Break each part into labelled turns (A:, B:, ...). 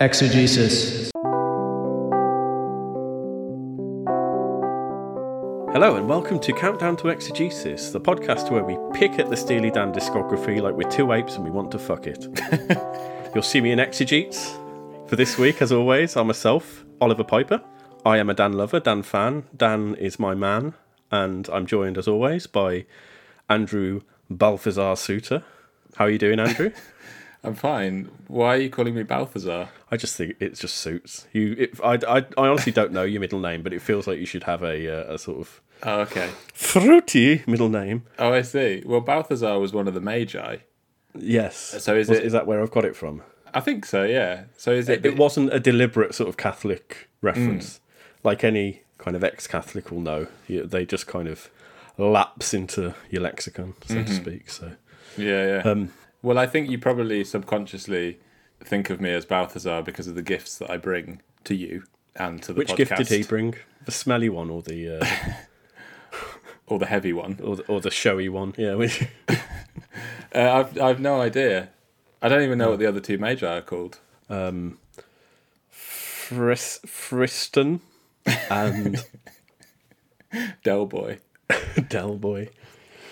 A: Exegesis.
B: Hello and welcome to Countdown to Exegesis, the podcast where we pick at the Steely Dan discography like we're two apes and we want to fuck it. You'll see me in Exegetes for this week, as always. I'm myself, Oliver Piper. I am a Dan lover, Dan fan. Dan is my man, and I'm joined as always by Andrew Balthazar Suter. How are you doing, Andrew?
C: I'm fine. Why are you calling me Balthazar?
B: I just think it just suits you. It, I, I, I honestly don't know your middle name, but it feels like you should have a, uh, a sort of
C: Oh, okay.
B: fruity middle name.
C: Oh, I see. Well, Balthazar was one of the Magi.
B: Yes.
C: So is
B: Was-
C: it-
B: Is that where I've got it from?
C: I think so. Yeah. So is it?
B: It wasn't a deliberate sort of Catholic reference, like any kind of ex-Catholic will know. They just kind of lapse into your lexicon, so to speak. So
C: yeah, yeah.
B: um,
C: well, I think you probably subconsciously think of me as Balthazar because of the gifts that I bring to you and to the
B: which
C: podcast.
B: gift did he bring? The smelly one or the uh,
C: Or the heavy one.
B: or the, or the showy one? Yeah. Which,
C: Uh, I've I've no idea. I don't even know what the other two Magi are called.
B: Fris, Friston and
C: Del Boy.
B: Del Boy.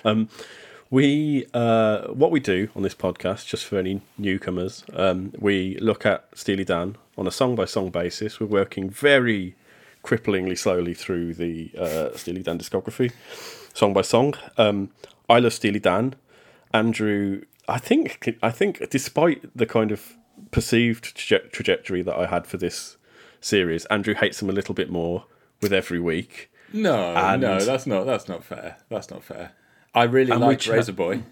B: Um, we uh, what we do on this podcast, just for any newcomers, um, we look at Steely Dan on a song by song basis. We're working very cripplingly slowly through the uh, Steely Dan discography, song by song. Um, I love Steely Dan. Andrew, I think I think despite the kind of perceived traje- trajectory that I had for this series, Andrew hates them a little bit more with every week.
C: No,
B: And-
C: no, that's not that's not fair. That's not fair. I really
B: And
C: like
B: which-
C: Razor Boy.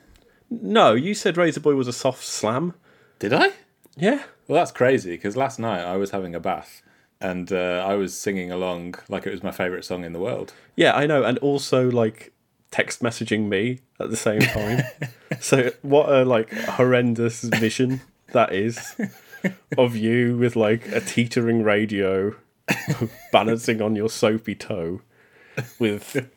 B: No, you said Razor Boy was a soft slam.
C: Did I?
B: Yeah.
C: Well, that's crazy because last night I was having a bath and uh, I was singing along like it was my favorite song in the world.
B: Yeah, I know. And also, like, text messaging me at the same time. so, what a, like, horrendous vision that is of you with, like, a teetering radio balancing on your soapy toe with.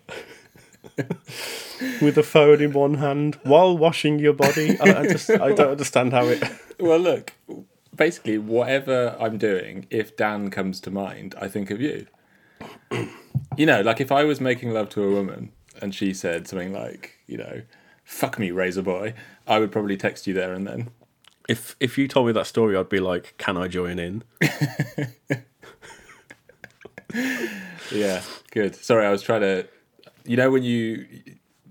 B: with a phone in one hand while washing your body, I, I just I don't understand how it.
C: Well, look, basically, whatever I'm doing, if Dan comes to mind, I think of you. you know, like if I was making love to a woman and she said something like, you know, fuck me, Razor Boy, I would probably text you there and then.
B: If if you told me that story, I'd be like, "Can I join in?"
C: Yeah, good. Sorry, I was trying to. You know, when you.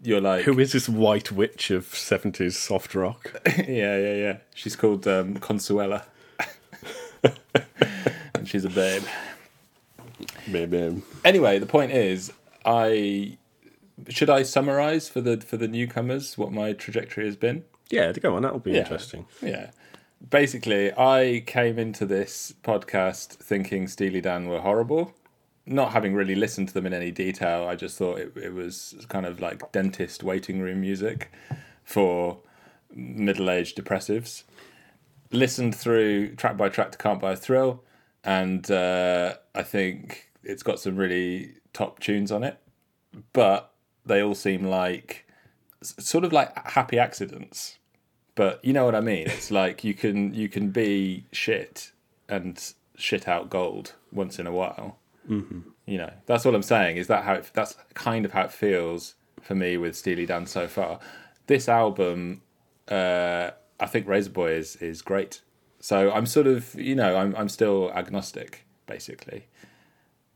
C: You're like.
B: Who is this white witch of seventies soft rock?
C: Yeah, yeah, yeah. She's called um, Consuela. and she's a babe.
B: Maybe.
C: Anyway, the point is, I should I summarize for the for the newcomers what my trajectory has been.
B: Yeah, to go on. That'll be
C: Yeah.
B: interesting.
C: Yeah. Basically, I came into this podcast thinking Steely Dan were horrible. Not having really listened to them in any detail, I just thought it, it was kind of like dentist waiting room music for middle aged depressives. Listened through track by track to Can't Buy a Thrill, and uh, I think it's got some really top tunes on it, but they all seem like sort of like happy accidents but you know what I mean. It's like you can you can be shit and shit out gold once in a while. Mm-hmm. You know, that's all I'm saying. Is that how it, that's kind of how it feels for me with Steely Dan so far. This album, uh, I think Razor Boy is is great. So I'm sort of you know I'm I'm still agnostic basically.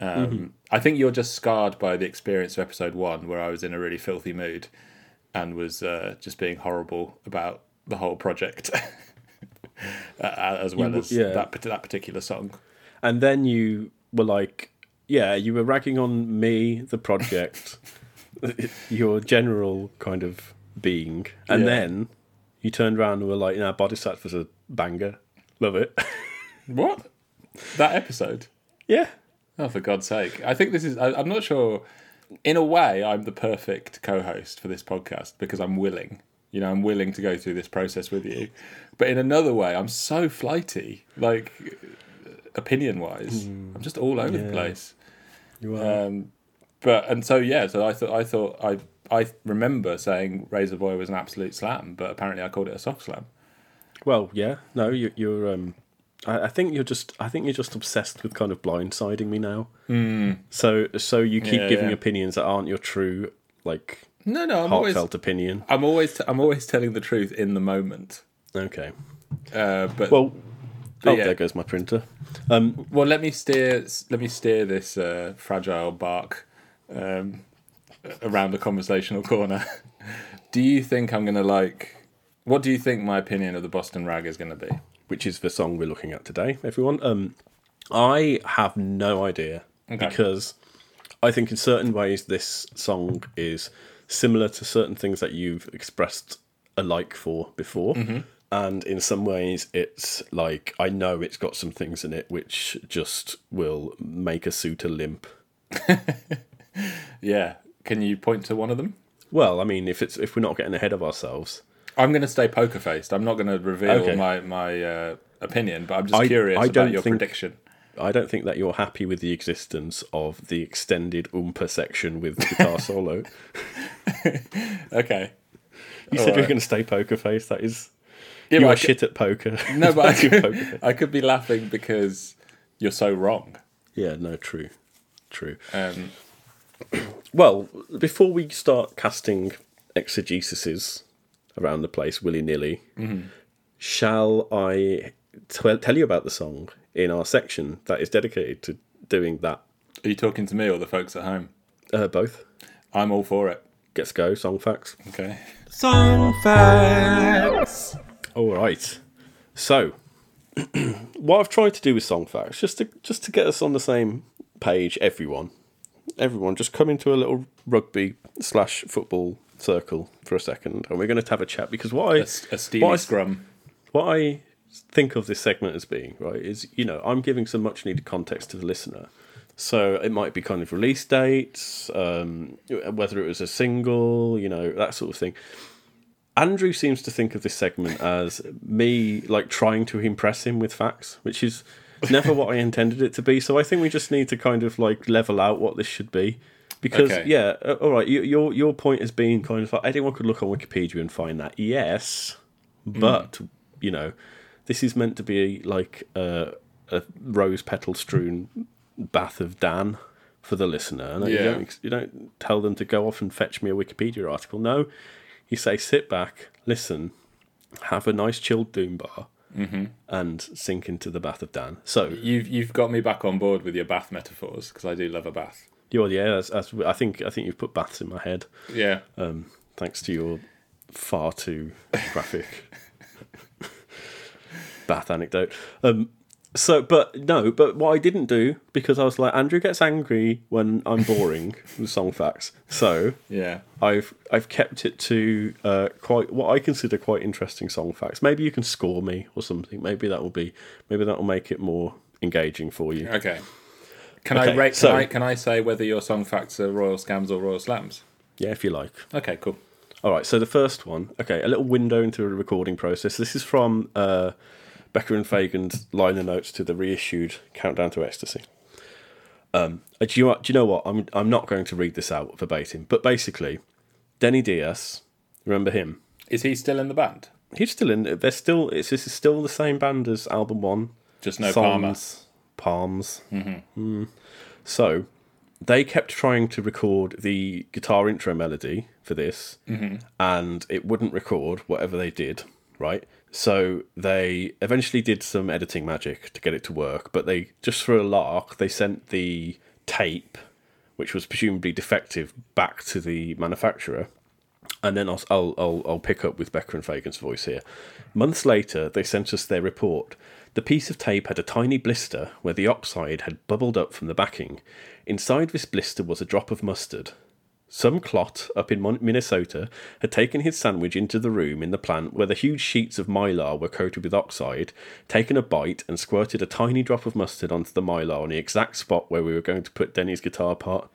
C: Um, I think you're just scarred by the experience of episode one, where I was in a really filthy mood and was uh, just being horrible about the whole project, uh, as well as
B: yeah.
C: that that particular song.
B: And then you were like, yeah, you were ragging on me, the project, your general kind of being, and
C: Yeah.
B: then you turned around and were like, "Nah, Body Sat was a banger, love it."
C: What that episode?
B: yeah,
C: Oh, for God's sake! I think this is. I, I'm not sure. In a way, I'm the perfect co-host for this podcast because I'm willing. You know, I'm willing to go through this process with you. But in another way, I'm so flighty. Like opinion-wise, hmm. I'm just all over the place.
B: You are.
C: Um, but and so yeah, so I thought I thought I I remember saying Razor Boy was an absolute slam, but apparently I called it a soft slam.
B: well, yeah, no, you, you're um, I, I think you're just I think you're just obsessed with kind of blindsiding me now. So so you keep
C: Yeah,
B: giving
C: yeah.
B: opinions that aren't your true like
C: No, no, I'm always,
B: heartfelt opinion.
C: I'm always, t- I'm always telling the truth in the moment.
B: Okay.
C: Uh, but
B: Well, oh,
C: yeah.
B: there goes my printer.
C: well, let me steer, let me steer this uh, fragile bark um, around the conversational corner. do you think I'm gonna like? What do you think my opinion of the Boston Rag is gonna be?
B: which is the song we're looking at today, everyone. Um, I have no idea
C: Okay.
B: because I think in certain ways this song is similar to certain things that you've expressed a like for before. And in some ways, it's like I know it's got some things in it which just will make a suitor limp.
C: Yeah, can you point to one of them?
B: Well, I mean, if it's if we're not getting ahead of ourselves,
C: I'm going to stay poker faced. I'm not going to reveal
B: Okay.
C: my my uh, opinion, but I'm just
B: I-
C: curious
B: I
C: about your
B: think-
C: prediction.
B: I don't think that you're happy with the existence of the extended oompa section with guitar solo.
C: Okay.
B: You said you were
C: Alright.
B: going to stay poker face. That is,
C: Yeah,
B: you are
C: I could-
B: shit at poker.
C: No, but I
B: You're poker
C: could. I could be laughing because you're so wrong.
B: yeah, no, true, true.
C: Um,
B: Well, before we start casting exegesises around the place willy nilly,
C: Mm-hmm.
B: shall I t- tell you about the song in our section that is dedicated to doing that?
C: are you talking to me or the folks at home?
B: Uh, both.
C: I'm all for it.
B: Let's go. Song facts.
C: Okay.
B: Song facts. All right. So, what I've tried to do with song facts, just to just to get us on the same page, everyone, everyone, just come into a little rugby slash football circle for a second, and we're going to have a chat because what I
C: A, a steely
B: what I-
C: scrum.
B: what I think of this segment as being, right, is you know, I'm giving some much needed context to the listener. So it might be kind of release dates, um, whether it was a single, you know, that sort of thing. Andrew seems to think of this segment as me like trying to impress him with facts, which is never what I intended it to be. So I think we just need to kind of like level out what this should be. Because
C: Okay.
B: yeah, uh, all right. You, your your point has been kind of like anyone could look on Wikipedia and find that. Yes, but you know, this is meant to be like a, a rose petal strewn bath of Dan for the listener. And you
C: Yeah.
B: don't you don't tell them to go off and fetch me a Wikipedia article. No, you say sit back, listen, have a nice chilled doom bar, and sink into the bath of Dan. So
C: You've you've got me back on board with your bath metaphors because I do love a bath.
B: you're yeah. That's, that's, I think I think you've put baths in my head.
C: Yeah.
B: um, thanks to your far too graphic bath anecdote. Um, so, but no, but what I didn't do because I was like, Andrew gets angry when I'm boring with song facts. So
C: Yeah.
B: I've I've kept it to uh, quite what I consider quite interesting song facts. Maybe you can score me or something. Maybe that will be maybe that will make it more engaging for you.
C: Okay. Can I rate? Can
B: so-
C: I can I say whether your song facts are royal scams or royal slams?
B: Yeah, if you like.
C: Okay. Cool.
B: All right, so the first one, okay, a little window into the recording process. This is from uh, Becker and Fagen's liner notes to the reissued Countdown to Ecstasy. Um, uh, do you do you know what? I'm I'm not going to read this out verbatim, but basically, Denny Diaz, remember him?
C: Is he still in the band?
B: He's still in. They're still. It's this is still the same band as album one.
C: Just no.
B: Songs, Palms. Mm. So they kept trying to record the guitar intro melody for this, and it wouldn't record whatever they did, right? So they eventually did some editing magic to get it to work, but they just for a lark they sent the tape, which was presumably defective, back to the manufacturer. And then I'll, I'll, I'll, pick up with Becker and Fagen's voice here. Months later, they sent us their report. The piece of tape had a tiny blister where the oxide had bubbled up from the backing. Inside this blister was a drop of mustard. Some clot up in Minnesota had taken his sandwich into the room in the plant where the huge sheets of mylar were coated with oxide, taken a bite, and squirted a tiny drop of mustard onto the mylar on the exact spot where we were going to put Denny's guitar part.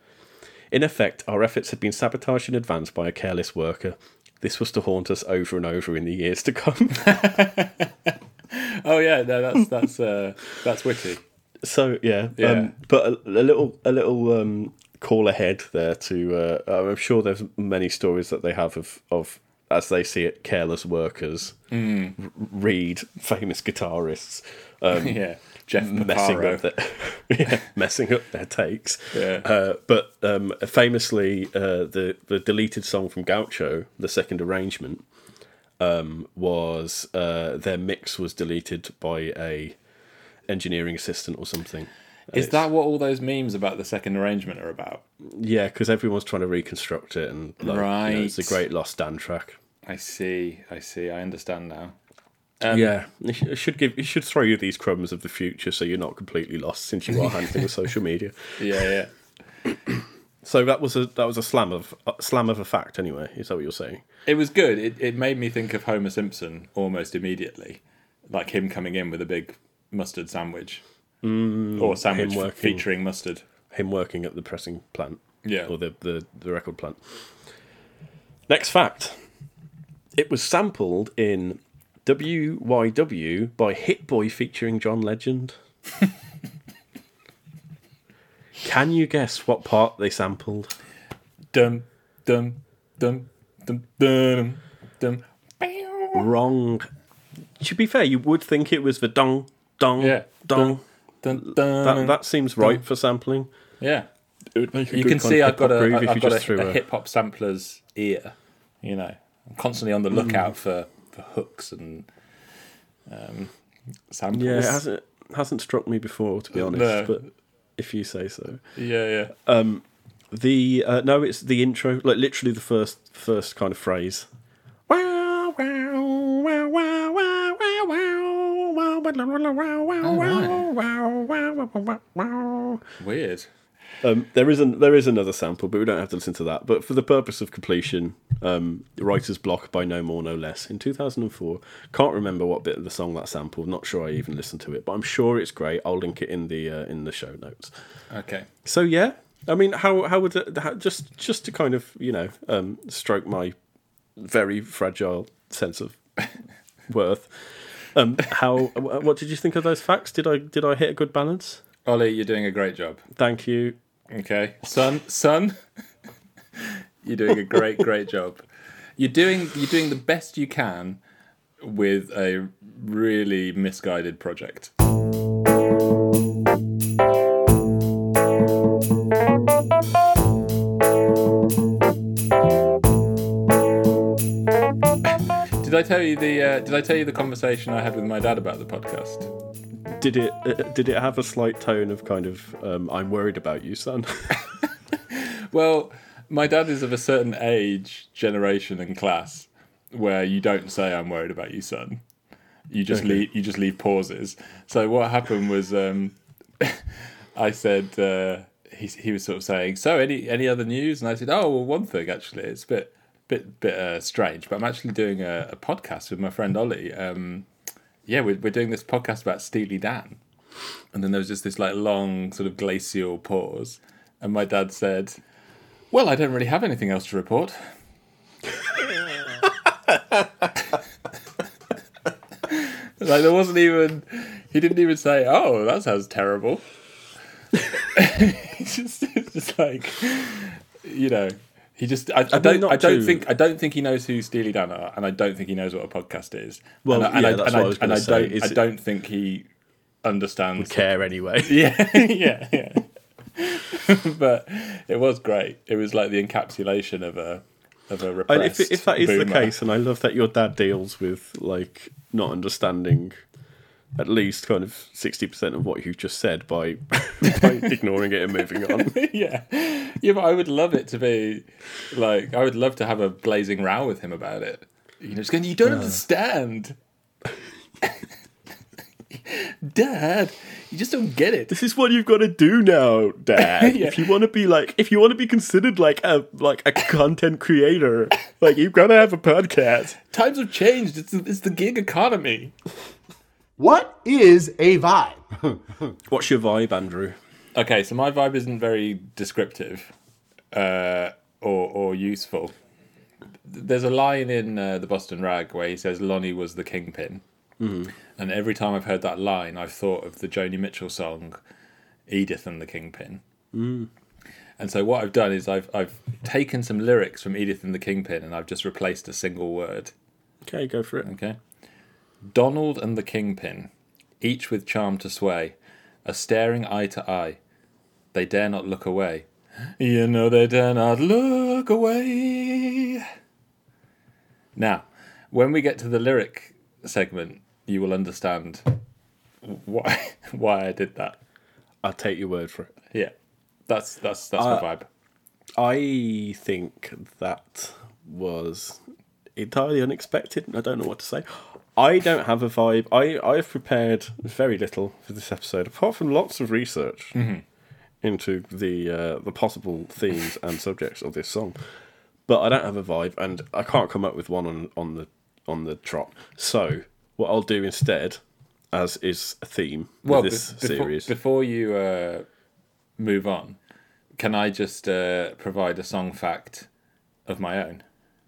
B: In effect, our efforts had been sabotaged in advance by a careless worker. This was to haunt us over and over in the years to come.
C: Oh yeah, no, that's that's uh, that's witty.
B: so yeah,
C: Yeah.
B: Um, but a, a little, a little um, call ahead there to. Uh, I'm sure there's many stories that they have of of as they see it, careless workers
C: Mm.
B: famous guitarists.
C: yeah, Jeff
B: messing up their yeah, messing up their takes.
C: Yeah.
B: Uh, but um, famously, uh, the the deleted song from Gaucho, the second arrangement, um, was uh, their mix was deleted by a engineering assistant or something.
C: Is that what all those memes about the second arrangement are about?
B: Yeah, because everyone's trying to reconstruct it, and like, you know, it's a great lost Dan track.
C: I see. I see. I understand now.
B: Um, yeah, it should give it should throw you these crumbs of the future, so you're not completely lost since you are handling social media.
C: Yeah, yeah.
B: So that was a that was a slam of a slam of a fact anyway. Is that what you're saying?
C: It was good. It it made me think of Homer Simpson almost immediately, like him coming in with a big mustard sandwich, Mm, or sandwich
B: working.
C: featuring mustard.
B: Him working at the pressing plant,
C: Yeah.
B: or the the, the record plant. Next fact: it was sampled in WYW by Hit Boy featuring John Legend. Can you guess what part they sampled?
C: Dum dum dum dum dum dum.
B: Wrong. To be fair, you would think it was the dong dong
C: Yeah.
B: dong.
C: Dun, dun,
B: That that seems right for sampling.
C: yeah.
B: It would make a
C: You
B: good
C: can see I've got a I've got a, a hip hop sampler's ear. You know, I'm constantly on the
B: Mm.
C: lookout for, for hooks and um, samples.
B: Yeah, it hasn't hasn't struck me before to be honest,
C: No.
B: but if you say so.
C: yeah, yeah.
B: The uh, no, it's the intro, like literally the first first kind of phrase. Wow, wow, wow, wow, wow, wow, wow, wow, wow, wow, wow, wow, wow.
C: Weird.
B: Um, there is an, there is another sample, but we don't have to listen to that. But for the purpose of completion, um, Writer's Block by No More No Less in 2004. Can't remember what bit of the song that sampled. Not sure I even listened to it, but I'm sure it's great. I'll link it in the uh, in the show notes.
C: Okay.
B: So yeah, I mean, how how would it, how, just just to kind of you know um, stroke my very fragile sense of worth. Um, how what did you think of those facts? Did I did I hit a good balance?
C: Ollie, you're doing a great job.
B: Thank you.
C: Okay, son, son, you're doing a great, great job. You're doing you're doing the best you can with a really misguided project. Did I tell you the uh, Did I tell you the conversation I had with my dad about the podcast?
B: Did it uh, did it have a slight tone of kind of um, I'm worried about you, son?
C: Well, my dad is of a certain age, generation, and class where you don't say "I'm worried about you, son." You just
B: Okay.
C: leave. You just leave pauses. So what happened was, um, I said uh, he he was sort of saying, "So any any other news?" And I said, "Oh, well, one thing actually. It's a bit bit bit uh, strange, but I'm actually doing a, a podcast with my friend Ollie. Um, yeah, we're we're doing this podcast about Steely Dan." And then there was just this like long sort of glacial pause, and my dad said, "Well, I don't really have anything else to report." like there wasn't even he didn't even say, "Oh, that sounds terrible." It's just, it's just like you know, he just I, I don't I don't
B: to-
C: think I don't think he knows who Steely Dan are, and I don't think he knows what a podcast is.
B: Well,
C: and I,
B: yeah,
C: I,
B: that's
C: and
B: what
C: I,
B: was
C: and
B: gonna
C: I
B: say.
C: don't
B: Is
C: I don't think he understands
B: Care anyway.
C: yeah, yeah, yeah. but it was great. It was like the encapsulation of a of a repressed.
B: if if that is the case, and I love that your dad deals with like not understanding at least kind of sixty percent of what you've just said by, by ignoring it and moving on.
C: yeah, yeah. But I would love it to be like I would love to have a blazing row with him about it. You know, just going, you don't understand, Dad. You just don't get it.
B: This is what you've got to do now, Dad.
C: Yeah.
B: If you want to be like, if you want to be considered like a like a content creator, like you've got to have a podcast.
C: Times have changed. It's it's the gig economy.
A: What is a vibe?
B: What's your vibe, Andrew?
C: Okay, so my vibe isn't very descriptive uh, or or useful. There's a line in uh, the Boston Rag where he says Lonnie was the kingpin, mm. and every time I've heard that line, I've thought of the Joni Mitchell song "Edith and the Kingpin." Mm. And so what I've done is I've I've taken some lyrics from Edith and the Kingpin and I've just replaced a single word.
B: Okay, go for it.
C: Okay, Donald and the Kingpin. each with charm to sway, are staring eye to eye. They dare not look away. You know they dare not look away. Now, when we get to the lyric segment, you will understand why why I did that.
B: I'll take your word for it.
C: Yeah, that's that's that's
B: Uh,
C: my vibe.
B: I think that was entirely unexpected. I don't know what to say. I don't have a vibe. I I've prepared very little for this episode, apart from lots of research into the uh, the possible themes and subjects of this song. But I don't have a vibe, and I can't come up with one on on the on the trot. So what I'll do instead, as is a theme
C: Well,
B: this
C: be- before,
B: series.
C: before you uh, move on, can I just uh, provide a song fact of my own?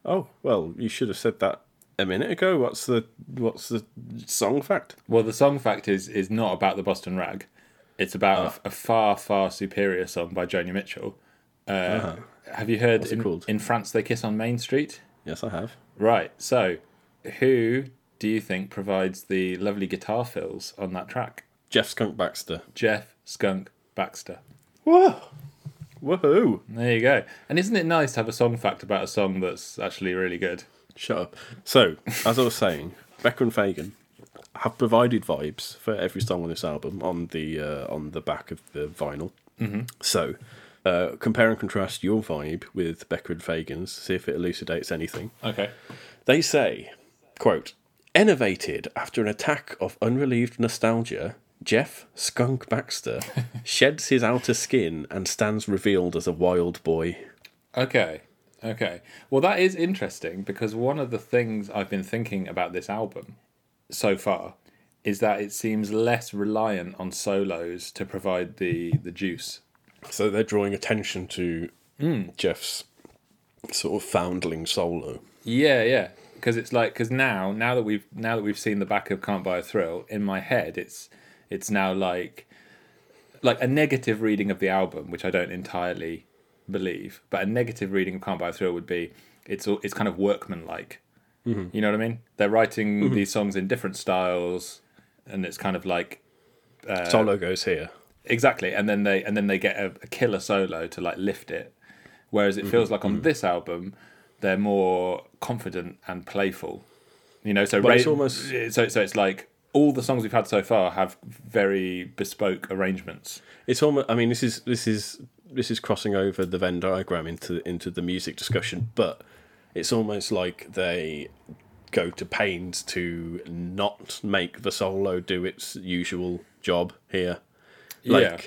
B: oh well, you should have said that a minute ago. What's the what's the song fact?
C: Well, the song fact is is not about the Boston Rag. It's about
B: Ah.
C: a, a far far superior song by Joni Mitchell. Uh, Have you heard
B: Uh-huh.
C: in, in France they kiss on Main Street?
B: Yes, I have.
C: Right. So, who do you think provides the lovely guitar fills on that track?
B: Jeff Skunk Baxter.
C: Jeff Skunk Baxter.
B: Whoa! Woohoo!
C: There you go. And isn't it nice to have a song fact about a song that's actually really good?
B: Shut up. So, as I was saying, Becker and Fagen have provided vibes for every song on this album on the uh, on the back of the vinyl. Mm-hmm. So, uh, compare and contrast your vibe with Becker and Fagen's. See if it elucidates anything.
C: Okay.
B: They say, "quote Enervated after an attack of unrelieved nostalgia." Jeff Skunk Baxter sheds his outer skin and stands revealed as a wild boy.
C: Okay. Okay. Well, that is interesting because one of the things I've been thinking about this album so far is that it seems less reliant on solos to provide the the juice.
B: So they're drawing attention to hmm. Jeff's sort of foundling solo.
C: Yeah, yeah. Because it's like because now now that we've now that we've seen the back of Can't Buy a Thrill in my head, it's it's now like like a negative reading of the album, which I don't entirely believe, but a negative reading of Can't Buy a Thrill would be it's all it's kind of workmanlike. Mm-hmm. You know what I mean? They're writing mm-hmm. these songs in different styles, and it's kind of like uh,
B: solo goes here.
C: exactly and then they and then they get a, a killer solo to like lift it whereas it mm-hmm. feels like on this album they're more confident and playful you know so
B: it's almost- eh,
C: so so it's like all the songs we've had so far have very bespoke arrangements
B: It's almost. I mean, this is this is this is crossing over the Venn diagram into into the music discussion, but it's almost like they go to pains to not make the solo do its usual job here. Like
C: Yeah.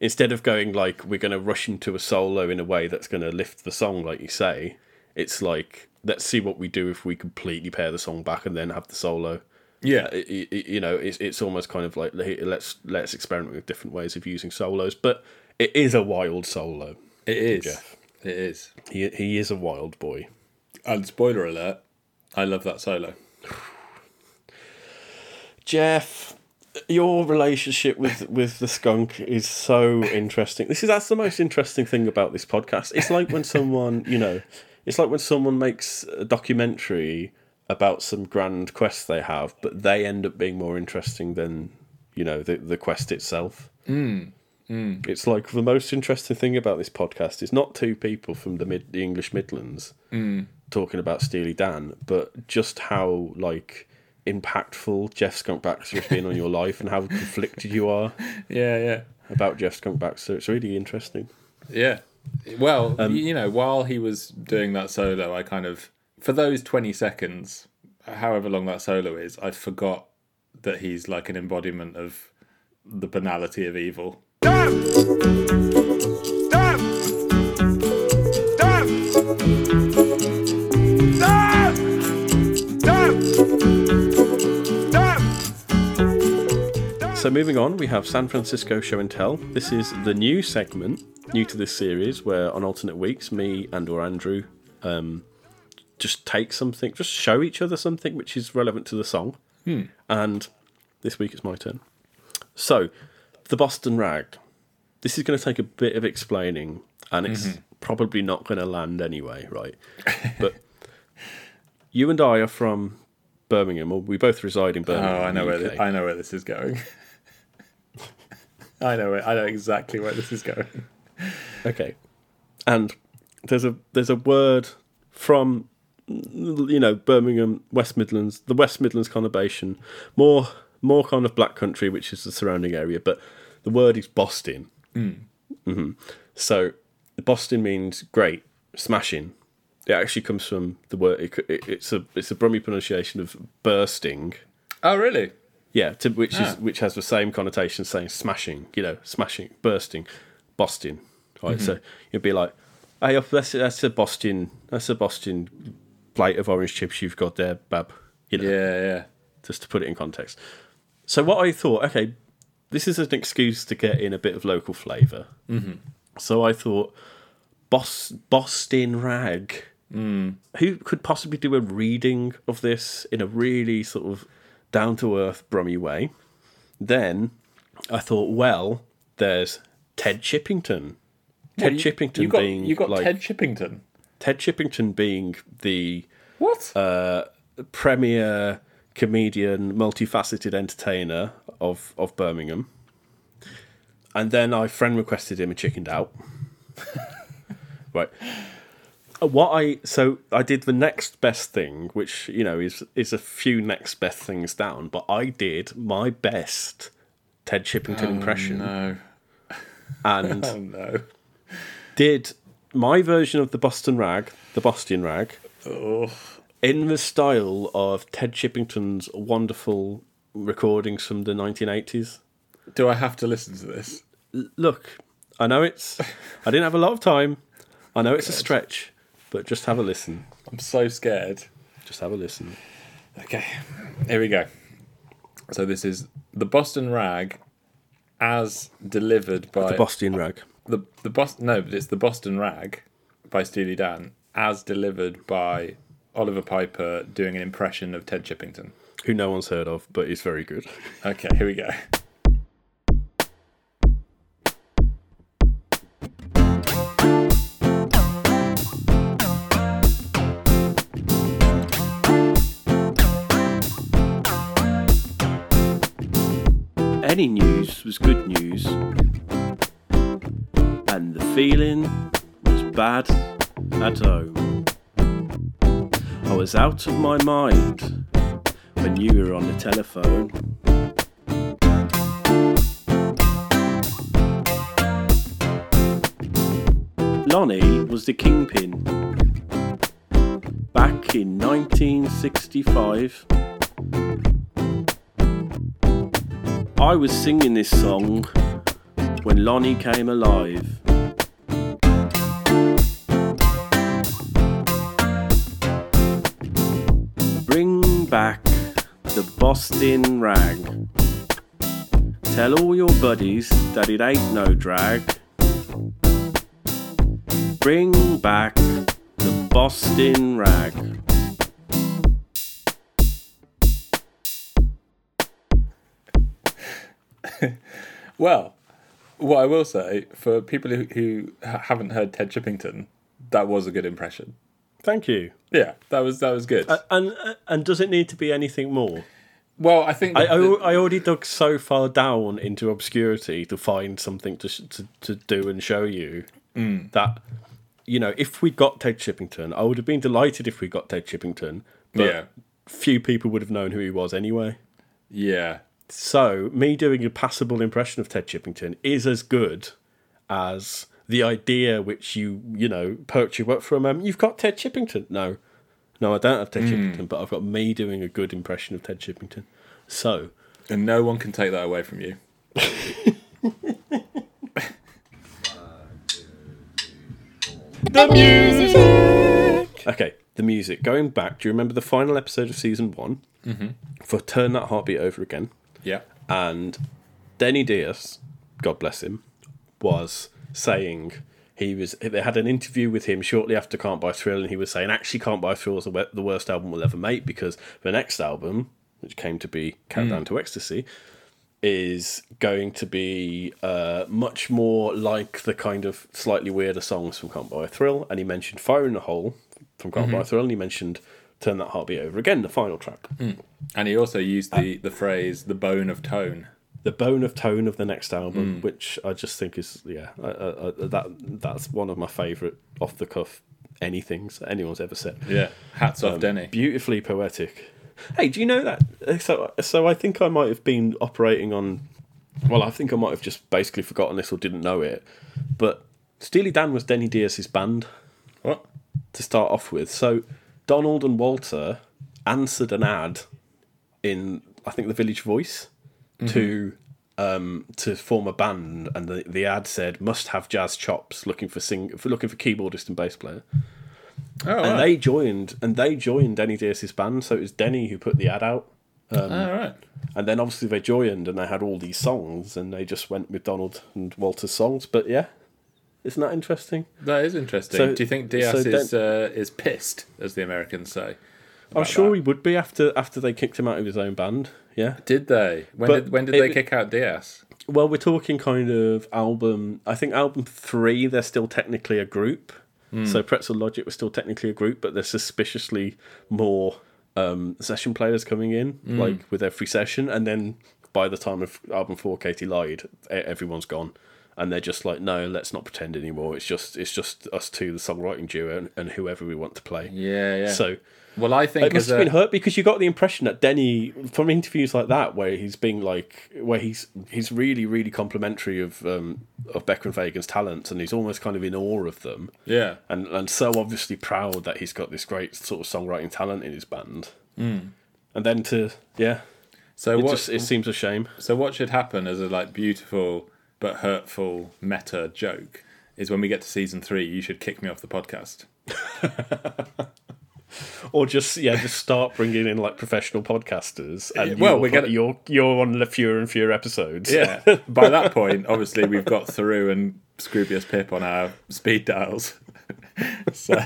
B: instead of going like we're going to rush into a solo in a way that's going to lift the song, like you say, it's like let's see what we do if we completely pair the song back and then have the solo.
C: yeah
B: I- I- you know, it's it's almost kind of like let's let's experiment with different ways of using solos, but it is a wild solo.
C: it is
B: Jeff.
C: it is
B: He he is a wild boy.
C: and spoiler alert i love that solo
B: Jeff, your relationship with with the skunk is so interesting. This is that's the most interesting thing about this podcast. It's like when someone, you know, it's like when someone makes a documentary about some grand quest they have, but they end up being more interesting than you know the the quest itself. Mm. Mm. It's like the most interesting thing about this podcast is not two people from the mid the English Midlands mm. talking about Steely Dan, but just how like impactful Jeff Skunk Baxter has been on your life and how conflicted you are
C: yeah yeah
B: about Jeff Skunk Baxter. It's really interesting.
C: Yeah. Well, y um, you know, while he was doing that solo, I kind of, for those 20 seconds, however long that solo is, I forgot that he's like an embodiment of the banality of evil.
B: So moving on, we have San Francisco Show and Tell. This is the new segment, new to this series, where on alternate weeks, me and or Andrew um, just take something, just show each other something which is relevant to the song. And this week it's my turn. So, the Boston Rag. This is going to take a bit of explaining, and it's mm-hmm. probably not going to land anyway, right? but you and I are from Birmingham, or we both reside in Birmingham. Oh.
C: I know where
B: the
C: thi-
B: UK.
C: I know where this is going. I know it. I know exactly where this is going.
B: Okay, and there's a there's a word from you know Birmingham, West Midlands, the West Midlands conurbation, more more kind of black country, which is the surrounding area, but the word is Boston. hmm So Boston means great, smashing. It actually comes from the word. It, it, it's a it's a Brummie pronunciation of bursting.
C: Oh, really?
B: Yeah, to, which
C: Ah.
B: is which has the same connotation, saying smashing. You know, smashing, bursting, Boston. Right.
C: Mm-hmm.
B: So you'd be like, "Hey, that's that's a Boston. That's a Boston plate of orange chips you've got there, Bab." You know,
C: Yeah, yeah.
B: just to put it in context. So what I thought, okay, this is an excuse to get in a bit of local flavour. Mm-hmm. So I thought, Bos- Boston Rag. Mm. Who could possibly do a reading of this in a really sort of down to earth Brummy way? Then I thought, well, there's Ted Chippington. Ted
C: You-
B: Chippington
C: You got,
B: being
C: you got
B: like
C: Ted Chippington.
B: Ted Chippington being the
C: What?
B: uh, premier comedian, multifaceted entertainer of, of Birmingham. And then I friend requested him and chickened out. right. Uh, What I so I did the next best thing, which you know is is a few next best things down, but I did my best Ted Chippington impression
C: no.
B: and
C: Oh, no.
B: did my version of the Boston rag, the Boston rag,
C: Oh.
B: in the style of Ted Chippington's wonderful recordings from the 1980s.
C: Do I have to listen to this?
B: Look, I know it's. I didn't have a lot of time. I know it's a stretch, but just have a listen.
C: I'm so scared.
B: Just have a listen.
C: Okay, here we go. So this is the Boston Rag, as delivered by
B: The Boston rag.
C: the the Boston. No, but it's the Boston Rag by Steely Dan, as delivered by Oliver Piper doing an impression of Ted Chippington.
B: Who no one's heard of, but is very good.
C: Okay, here we go.
B: Any news was good news, and the feeling was bad at home. I was out of my mind when you were on the telephone. Lonnie was the kingpin back in 1965. I was singing this song when Lonnie came alive. The Boston rag. Tell all your buddies that it ain't no drag. Bring back the Boston rag.
C: Well, what I will say for people who, haven't heard Ted Chippington, that was a good impression.
B: Thank you.
C: Yeah, that was that was good.
B: Uh, and uh, and does it need to be anything more?
C: well, I think
B: I, I,
C: the-
B: I already dug so far down into obscurity to find something to sh- to, to do and show you mm. that you know if we got Ted Chippington, I would have been delighted if we got Ted Chippington, but
C: yeah,
B: few people would have known who he was anyway.
C: yeah,
B: So me doing a passable impression of Ted Chippington is as good as the idea which you you know perked you up for a moment. You've got Ted Chippington. No, no, I don't have Ted Chippington, but I've got me doing a good impression of Ted Chippington. So
C: and no one can take that away from you.
B: the music. Okay, the music. Going back, do you remember the final episode of season one? Mm-hmm. For turn that heartbeat over again.
C: Yeah,
B: and Denny Diaz, God bless him, was saying he was. They had an interview with him shortly after Can't Buy Thrill, and he was saying actually Can't Buy Thrill is the the worst album we'll ever make because the next album, which came to be Countdown hmm. to Ecstasy, is going to be uh, much more like the kind of slightly weirder songs from Can't Buy a Thrill. And he mentioned Fire in the Hole from Can't Buy a mm-hmm. Thrill, and he mentioned Turn That Heartbeat Over Again, the final track. Hmm.
C: And he also used the, the phrase "the bone of tone."
B: The bone of tone of the next album,
C: Mm.
B: which I just think is yeah, I, I, I, that that's one of my favourite off the cuff anythings that anyone's ever said.
C: Yeah, hats off, Denny.
B: Beautifully poetic. Hey, do you know that? So, so I think I might have been operating on. Well, I think I might have just basically forgotten this or didn't know it. But Steely Dan was Denny Diaz's band
C: What?
B: to start off with. So Donald and Walter answered an ad in I think the Village Voice to um, to form a band, and the, the ad said must have jazz chops, looking for sing for looking for keyboardist and bass player.
C: Oh,
B: And
C: right.
B: they joined, and they joined Denny Diaz's band. So it was Denny who put the ad out.
C: All right.
B: And then obviously they joined and they had all these songs and they just went with Donald and Walter's songs. But yeah, isn't that interesting?
C: That is interesting.
B: So-
C: Do you think Diaz
B: so
C: is uh, is pissed, as the Americans say?
B: I'm sure
C: that?
B: he would be after after they kicked him out of his own band. Yeah.
C: Did they? When
B: But
C: did when did
B: it-
C: they kick out Diaz?
B: Well, we're talking kind of album. I think album three, they're still technically a group. So Pretzel Logic was still technically a group, but there's suspiciously more um, session players coming in, like with every session. And then by the time of album four, Katy Lied, everyone's gone, and they're just like, no, let's not pretend anymore. It's just it's just us two, the songwriting duo, and, and whoever we want to play.
C: Yeah, yeah.
B: So
C: well, I think
B: it must have
C: a,
B: been hurt because you got the impression that Denny, from interviews like that, where he's being like, where he's he's really really complimentary of um, of Becker and Fagen's talents, and he's almost kind of in awe of them,
C: yeah.
B: and and so obviously proud that he's got this great sort of songwriting talent in his band, and then to yeah,
C: So
B: it
C: what?
B: just it seems a shame.
C: So what should happen as a like beautiful but hurtful meta joke is when we get to season three, you should kick me off the podcast.
B: Or just yeah, just start bringing in like professional podcasters, and
C: Well, we're gonna-
B: you're you're on the fewer and fewer episodes.
C: Yeah. By that point, obviously, we've got Theroux and Scroobius Pip on our speed dials. so,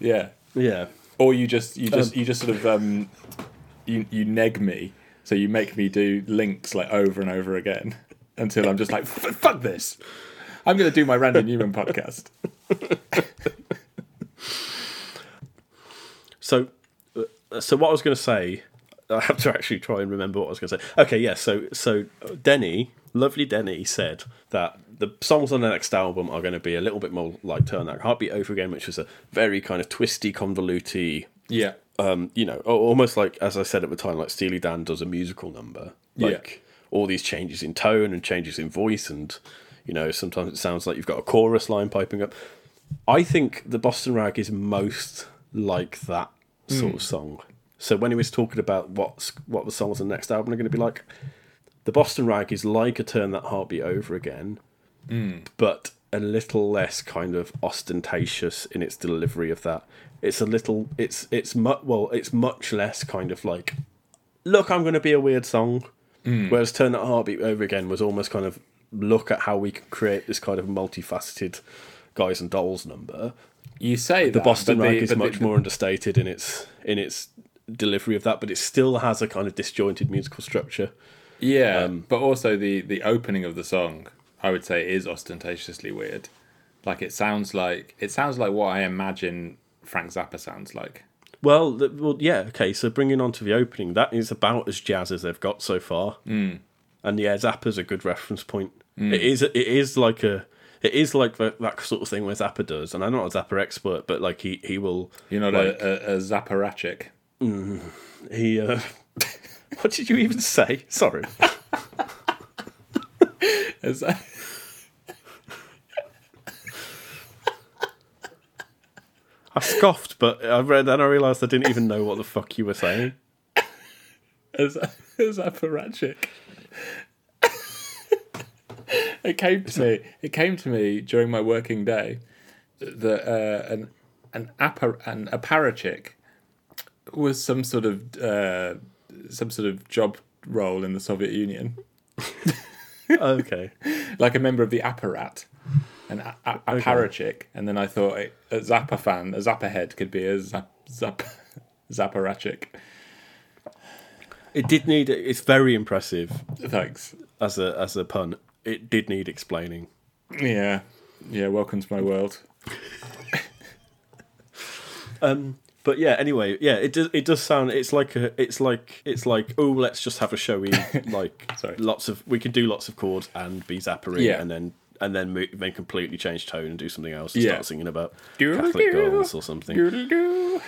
C: yeah.
B: yeah.
C: Or you just you just you just sort of um, you you neg me, so you make me do links like over and over again until I'm just like fuck this. I'm going to do my Randy Newman podcast.
B: So, uh, so what I was going to say, I have to actually try and remember what I was going to say. Okay, yeah. So, so Denny, lovely Denny, said that the songs on the next album are going to be a little bit more like "Turn That Heartbeat Over Again," which was a very kind of twisty, convoluty,
C: Yeah.
B: um, you know, almost like as I said at the time, like Steely Dan does a musical number, like all these changes in tone and changes in voice, and you know, sometimes it sounds like you've got a chorus line piping up. I think the Boston Rag is most like that sort of hmm. song. So when he was talking about what's what the songs on the next album are going to be like, the Boston Rag is like a Turn That Heartbeat Over Again, hmm. but a little less kind of ostentatious in its delivery of that. It's a little, it's it's mu- well, it's much less kind of like, look, I'm going to be a weird song. Whereas Turn That Heartbeat Over Again was almost kind of look at how we can create this kind of multifaceted guys and dolls number.
C: You say
B: The
C: that,
B: Boston Rag
C: the-
B: is much
C: the-
B: more understated in its in its delivery of that, but it still has a kind of disjointed musical structure.
C: Yeah,
B: Um,
C: but also the the opening of the song, I would say, is ostentatiously weird. Like it sounds like it sounds like what I imagine Frank Zappa sounds like.
B: Well, the, well, yeah, okay. So bringing on to the opening, that is about as jazz as they've got so far. Mm. And yeah, Zappa's a good reference point. It is. It is like a. It is like that, that sort of thing where Zappa does, and I'm not a Zappa expert, but like he he will.
C: You're not
B: like,
C: a, a, a Zapparachik.
B: he. Uh, what did you even say? Sorry.
C: Is that-
B: I scoffed, but I read and I realised I didn't even know what the fuck you were saying.
C: a za- a Zapparachik. it came to me. It came to me during my working day that uh, an an appa, an apparatchik was some sort of uh, some sort of job role in the Soviet Union,
B: Okay.
C: like a member of the apparat, an a- a- apparatchik. And then I thought a a Zappa fan, a Zappa head, could be a zap, zap.
B: It did need. It's very impressive
C: Thanks.
B: as a as a pun. It did need explaining.
C: Yeah, yeah. Welcome to my world.
B: Um, but yeah, anyway, yeah, it does. It does sound. It's like a. It's like. It's like. Oh, let's just have a showy. Like,
C: Sorry.
B: lots of. We could do lots of chords and be zappery,
C: Yeah.
B: and then and then mo- then completely change tone and do something else. And
C: Yeah.
B: start singing about
C: Doodle-doo.
B: Catholic girls or something.
C: Doodle-doo.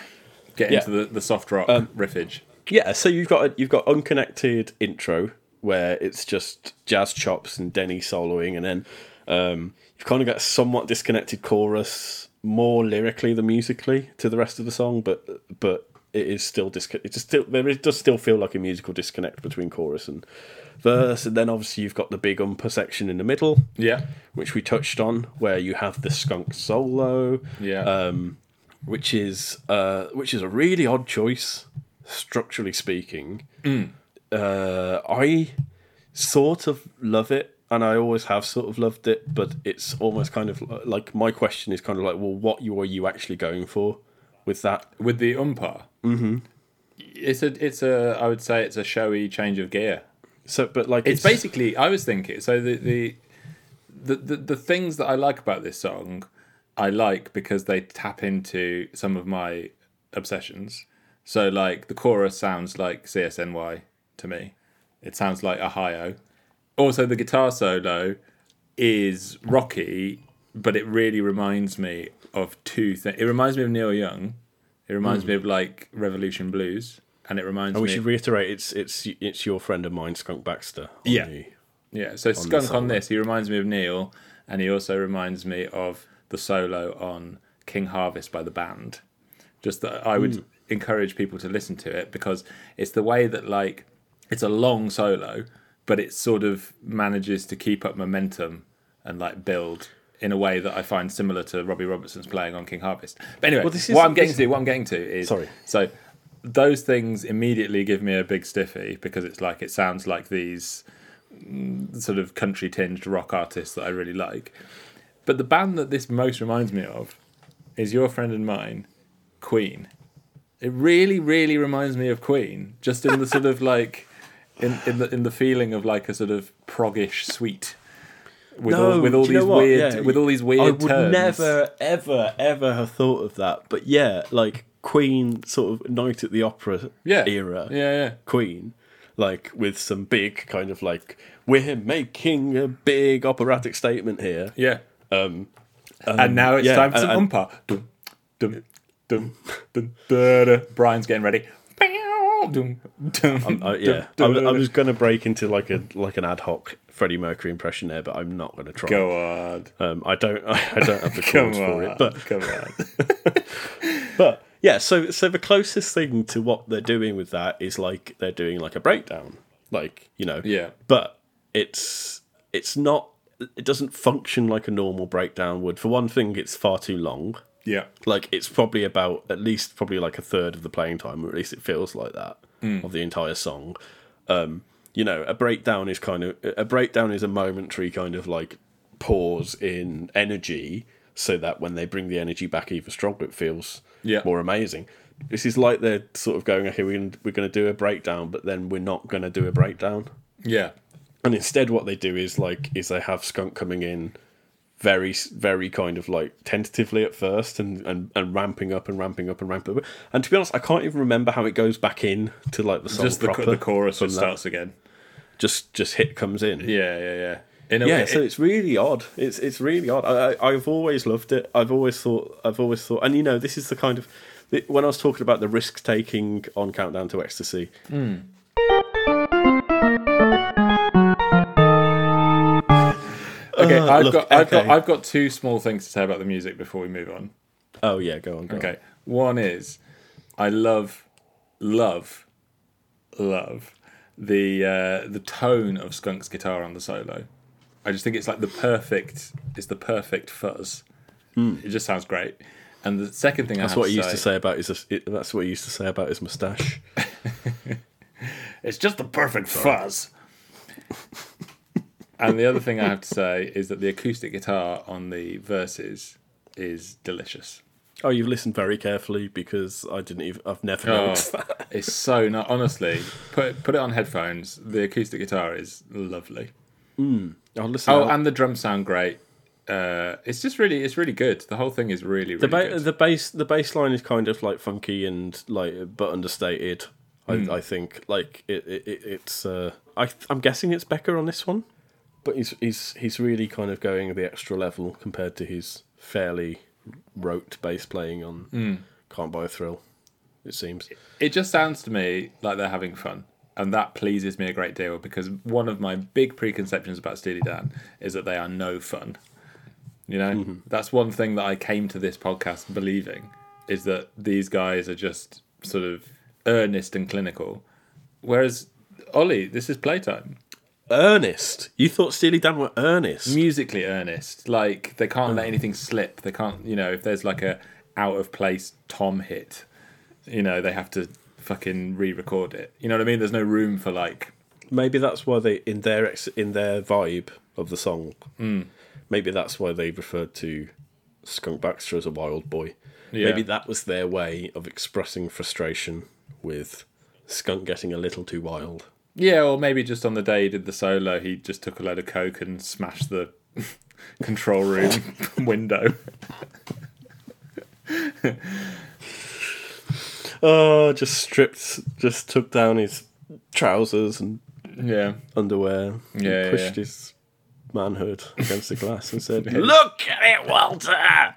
C: Get
B: Yeah.
C: into the, the soft rock
B: Um,
C: riffage.
B: Yeah, so you've got a, you've got unconnected intro where it's just jazz chops and Denny soloing, and then um, you've kind of got a somewhat disconnected chorus, more lyrically than musically to the rest of the song, but but it is still disc. It just still there is, does still feel like a musical disconnect between chorus and verse, and then obviously you've got the big umper section in the middle,
C: Yeah.
B: which we touched on, where you have the skunk solo
C: Yeah.
B: um, which is uh, which is a really odd choice, structurally speaking. Uh, I sort of love it, and I always have sort of loved it, but it's almost kind of like my question is kind of like, well, what you are you actually going for with that?
C: With the umpire. Mm-hmm. It's a it's a I would say it's a showy change of gear.
B: So, but like
C: It's basically I was thinking so the the the, the, the things that I like about this song I like because they tap into some of my obsessions. So like the chorus sounds like CSNY to me. It sounds like Ohio. Also the guitar solo is rocky, but it really reminds me of two things. It reminds me of Neil Young. It reminds hmm. me of like Revolution Blues, and it reminds
B: And we
C: me.
B: should reiterate it's it's it's your friend of mine, Skunk Baxter. on
C: Yeah.
B: the-
C: Yeah, so Skunk on this, he reminds me of Neil, and he also reminds me of the solo on King Harvest by the band. Just that I would hmm. encourage people to listen to it because it's the way that like it's a long solo, but it sort of manages to keep up momentum and like build in a way that I find similar to Robbie Robertson's playing on King Harvest. But anyway,
B: Well, this is-
C: what I'm getting to, what I'm getting to is
B: Sorry.
C: So those things immediately give me a big stiffy because it's like it sounds like these mm, sort of country tinged rock artists that I really like. But the band that this most reminds me of is your friend and mine, Queen. It really, really reminds me of Queen, just in the sort of like in, in the in the feeling of like a sort of proggish sweet With all with all
B: do you
C: these
B: know
C: weird
B: Yeah,
C: with all these weird
B: I would never, ever, ever have thought of that. But yeah, like Queen, sort of Night at the Opera
C: yeah.
B: era.
C: Yeah, yeah.
B: Queen, like with some big kind of like we're making a big operatic statement here.
C: Yeah.
B: Um,
C: and now it's
B: yeah,
C: time for some
B: and-
C: umpa. Dum, dum, dum, dum, da, da. Brian's getting ready. Dum, dum,
B: uh, yeah,
C: dum,
B: I'm, I'm just going to break into like a like an ad hoc Freddie Mercury impression there, but I'm not going to try.
C: Go on.
B: Um, I don't. I don't have the chords for it, but
C: Come on.
B: But yeah, so so the closest thing to what they're doing with that is like they're doing like a breakdown, like you know.
C: Yeah.
B: But it's it's not. It doesn't function like a normal breakdown would. For one thing, it's far too long.
C: Yeah.
B: Like it's probably about at least probably like a third of the playing time, or at least it feels like that
C: Hmm.
B: of the entire song. Um, you know, a breakdown is kind of a breakdown is a momentary kind of like pause in energy, so that when they bring the energy back even stronger, it feels
C: Yeah.
B: more amazing. This is like they're sort of going, okay, we're going to do a breakdown, but then we're not going to do a breakdown.
C: Yeah.
B: And instead, what they do is like is they have Skunk coming in very very kind of like tentatively at first and, and, and ramping up and ramping up and ramping up. And to be honest, I can't even remember how it goes back in to like the song
C: Just the,
B: proper.
C: the chorus starts again.
B: Just just hit comes in.
C: Yeah, yeah, yeah. In a
B: Yeah,
C: way,
B: so it's really odd. It's it's really odd. I, I've always loved it. I've always thought I've always thought, and you know, this is the kind of when I was talking about the risk taking on Countdown to Ecstasy.
C: okay,
B: Uh,
C: I've
B: look,
C: got, I've got. I've got two small things to say about the music before we move on.
B: Oh yeah, go on. Go
C: Okay, one is I love, love, love the uh, the tone of Skunk's guitar on the solo. I just think it's like the perfect. It's the perfect fuzz. Hmm. It just sounds great. And the second thing I.
B: That's
C: have
B: what
C: to
B: he used
C: say,
B: to say about his. It, that's what he used to say about his moustache.
C: It's just the perfect fuzz. and the other thing I have to say is that the acoustic guitar on the verses is delicious.
B: Oh, you've listened very carefully because I didn't even. I've never
C: Oh,
B: noticed that.
C: it's so not honestly. Put put it on headphones. The acoustic guitar is lovely.
B: I'll listen.
C: Oh,
B: out.
C: and the drums sound great. Uh, it's just really, it's really good. The whole thing is really, really
B: The ba-
C: good.
B: the bass the bass line is kind of like funky and like but understated. I,
C: Hmm.
B: I think like it, it, it it's uh, I I'm guessing it's Becker on this one, but he's he's he's really kind of going the extra level compared to his fairly rote bass playing on
C: Hmm.
B: Can't Buy a Thrill. It seems.
C: it just sounds to me like they're having fun. And that pleases me a great deal because one of my big preconceptions about Steely Dan is that they are no fun. You know, mm-hmm. that's one thing that I came to this podcast believing is that these guys are just sort of earnest and clinical. Whereas, Ollie, this is playtime.
B: Earnest. You thought Steely Dan were earnest.
C: Musically earnest. Like, they can't let mm. anything slip. They can't, you know, if there's like a out of place Tom hit, you know, they have to fucking re record it. You know what I mean? There's no room for like
B: Maybe that's why they in their ex, in their vibe of the song.
C: Hmm.
B: Maybe that's why they referred to Skunk Baxter as a wild boy.
C: Yeah.
B: Maybe that was their way of expressing frustration with Skunk getting a little too wild.
C: Yeah, or maybe just on the day he did the solo, he just took a load of coke and smashed the control room window.
B: Oh, just stripped, just took down his trousers and
C: Yeah,
B: underwear.
C: Yeah, yeah,
B: pushed
C: yeah.
B: his manhood against the glass and said, "Look at it, Walter!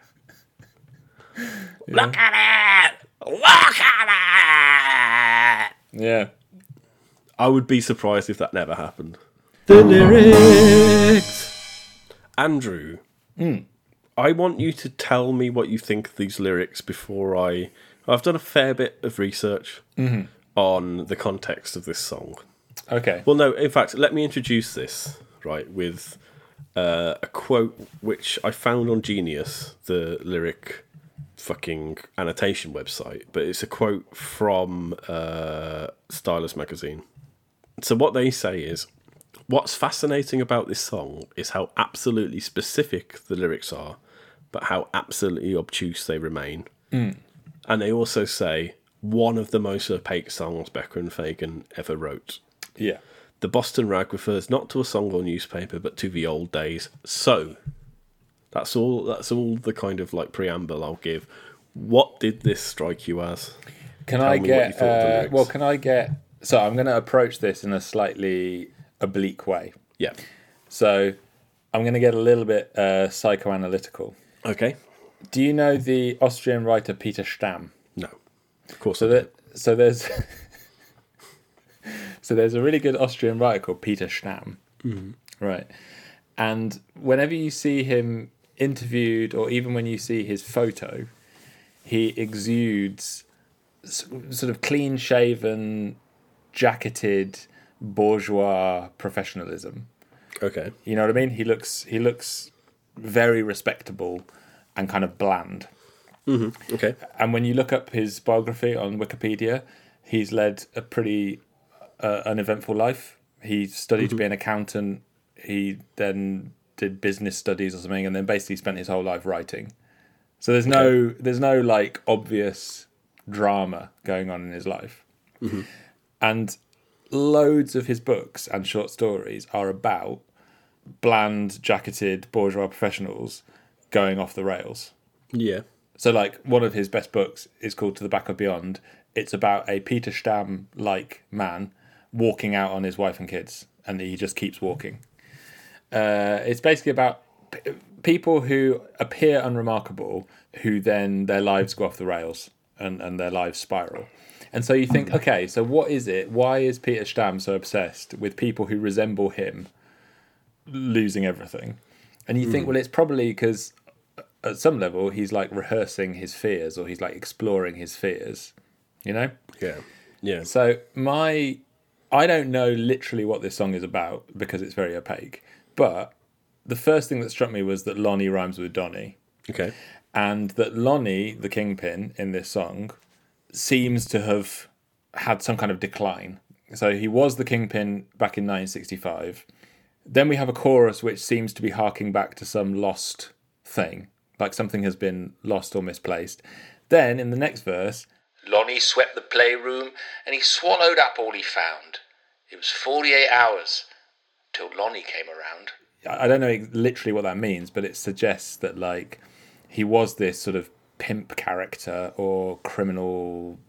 B: Look at it! Look at it!"
C: yeah.
B: I would be surprised if that never happened. The lyrics, Andrew. Hmm. I want you to tell me what you think of these lyrics before I. I've done a fair bit of research on the context of this song.
C: Okay.
B: Well, no, in fact, let me introduce this, right, with uh, a quote which I found on Genius, the lyric fucking annotation website, but it's a quote from uh, Stylus magazine. So, what they say is what's fascinating about this song is how absolutely specific the lyrics are, but how absolutely obtuse they remain. And they also say one of the most opaque songs Becker and Fagen ever wrote.
C: Yeah.
B: The Boston Rag refers not to a song or newspaper, but to the old days. So, that's all. That's all the kind of like preamble I'll give. What did this strike you as?
C: Can
B: Tell
C: I
B: me what you
C: get?
B: thought of the
C: Uh, well, can I get? So I'm going to approach this in a slightly oblique way.
B: Yeah.
C: So I'm going to get a little bit uh, psychoanalytical.
B: Okay.
C: Do you know the Austrian writer Peter Stamm?
B: No. Of course.
C: So that so there's so there's a really good Austrian writer called Peter Stamm, mm-hmm. right? And whenever you see him interviewed, or even when you see his photo, he exudes sort of clean shaven, jacketed, bourgeois professionalism.
B: Okay.
C: You know what I mean? He looks he looks very respectable and kind of bland. Mm-hmm.
B: Okay.
C: And when you look up his biography on Wikipedia, he's led a pretty uh, uneventful life. He studied mm-hmm. to be an accountant. He then did business studies or something, and then basically spent his whole life writing. So there's no there's no like obvious drama going on in his life, mm-hmm. and loads of his books and short stories are about bland, jacketed bourgeois professionals going off the rails.
B: Yeah.
C: So, like, one of his best books is called To the Back of Beyond. It's about a Peter Stamm like man walking out on his wife and kids, and he just keeps walking. Uh, it's basically about p- people who appear unremarkable, who then their lives go off the rails and, and their lives spiral. And so you think, okay, so what is it? Why is Peter Stamm so obsessed with people who resemble him losing everything? And you think, well, it's probably because at some level he's like rehearsing his fears or he's like exploring his fears you know
B: Yeah. Yeah.
C: so my i don't know literally what this song is about because it's very opaque but the first thing that struck me was that lonnie rhymes with donnie
B: Okay.
C: and that lonnie the kingpin in this song seems to have had some kind of decline so he was the kingpin back in 1965 then we have a chorus which seems to be harking back to some lost thing, like something has been lost or misplaced. Then in the next verse,
D: Lonnie swept the playroom and he swallowed up all he found. It was 48 hours till Lonnie came around.
C: I don't know literally what that means, but it suggests that like he was this sort of pimp character or criminal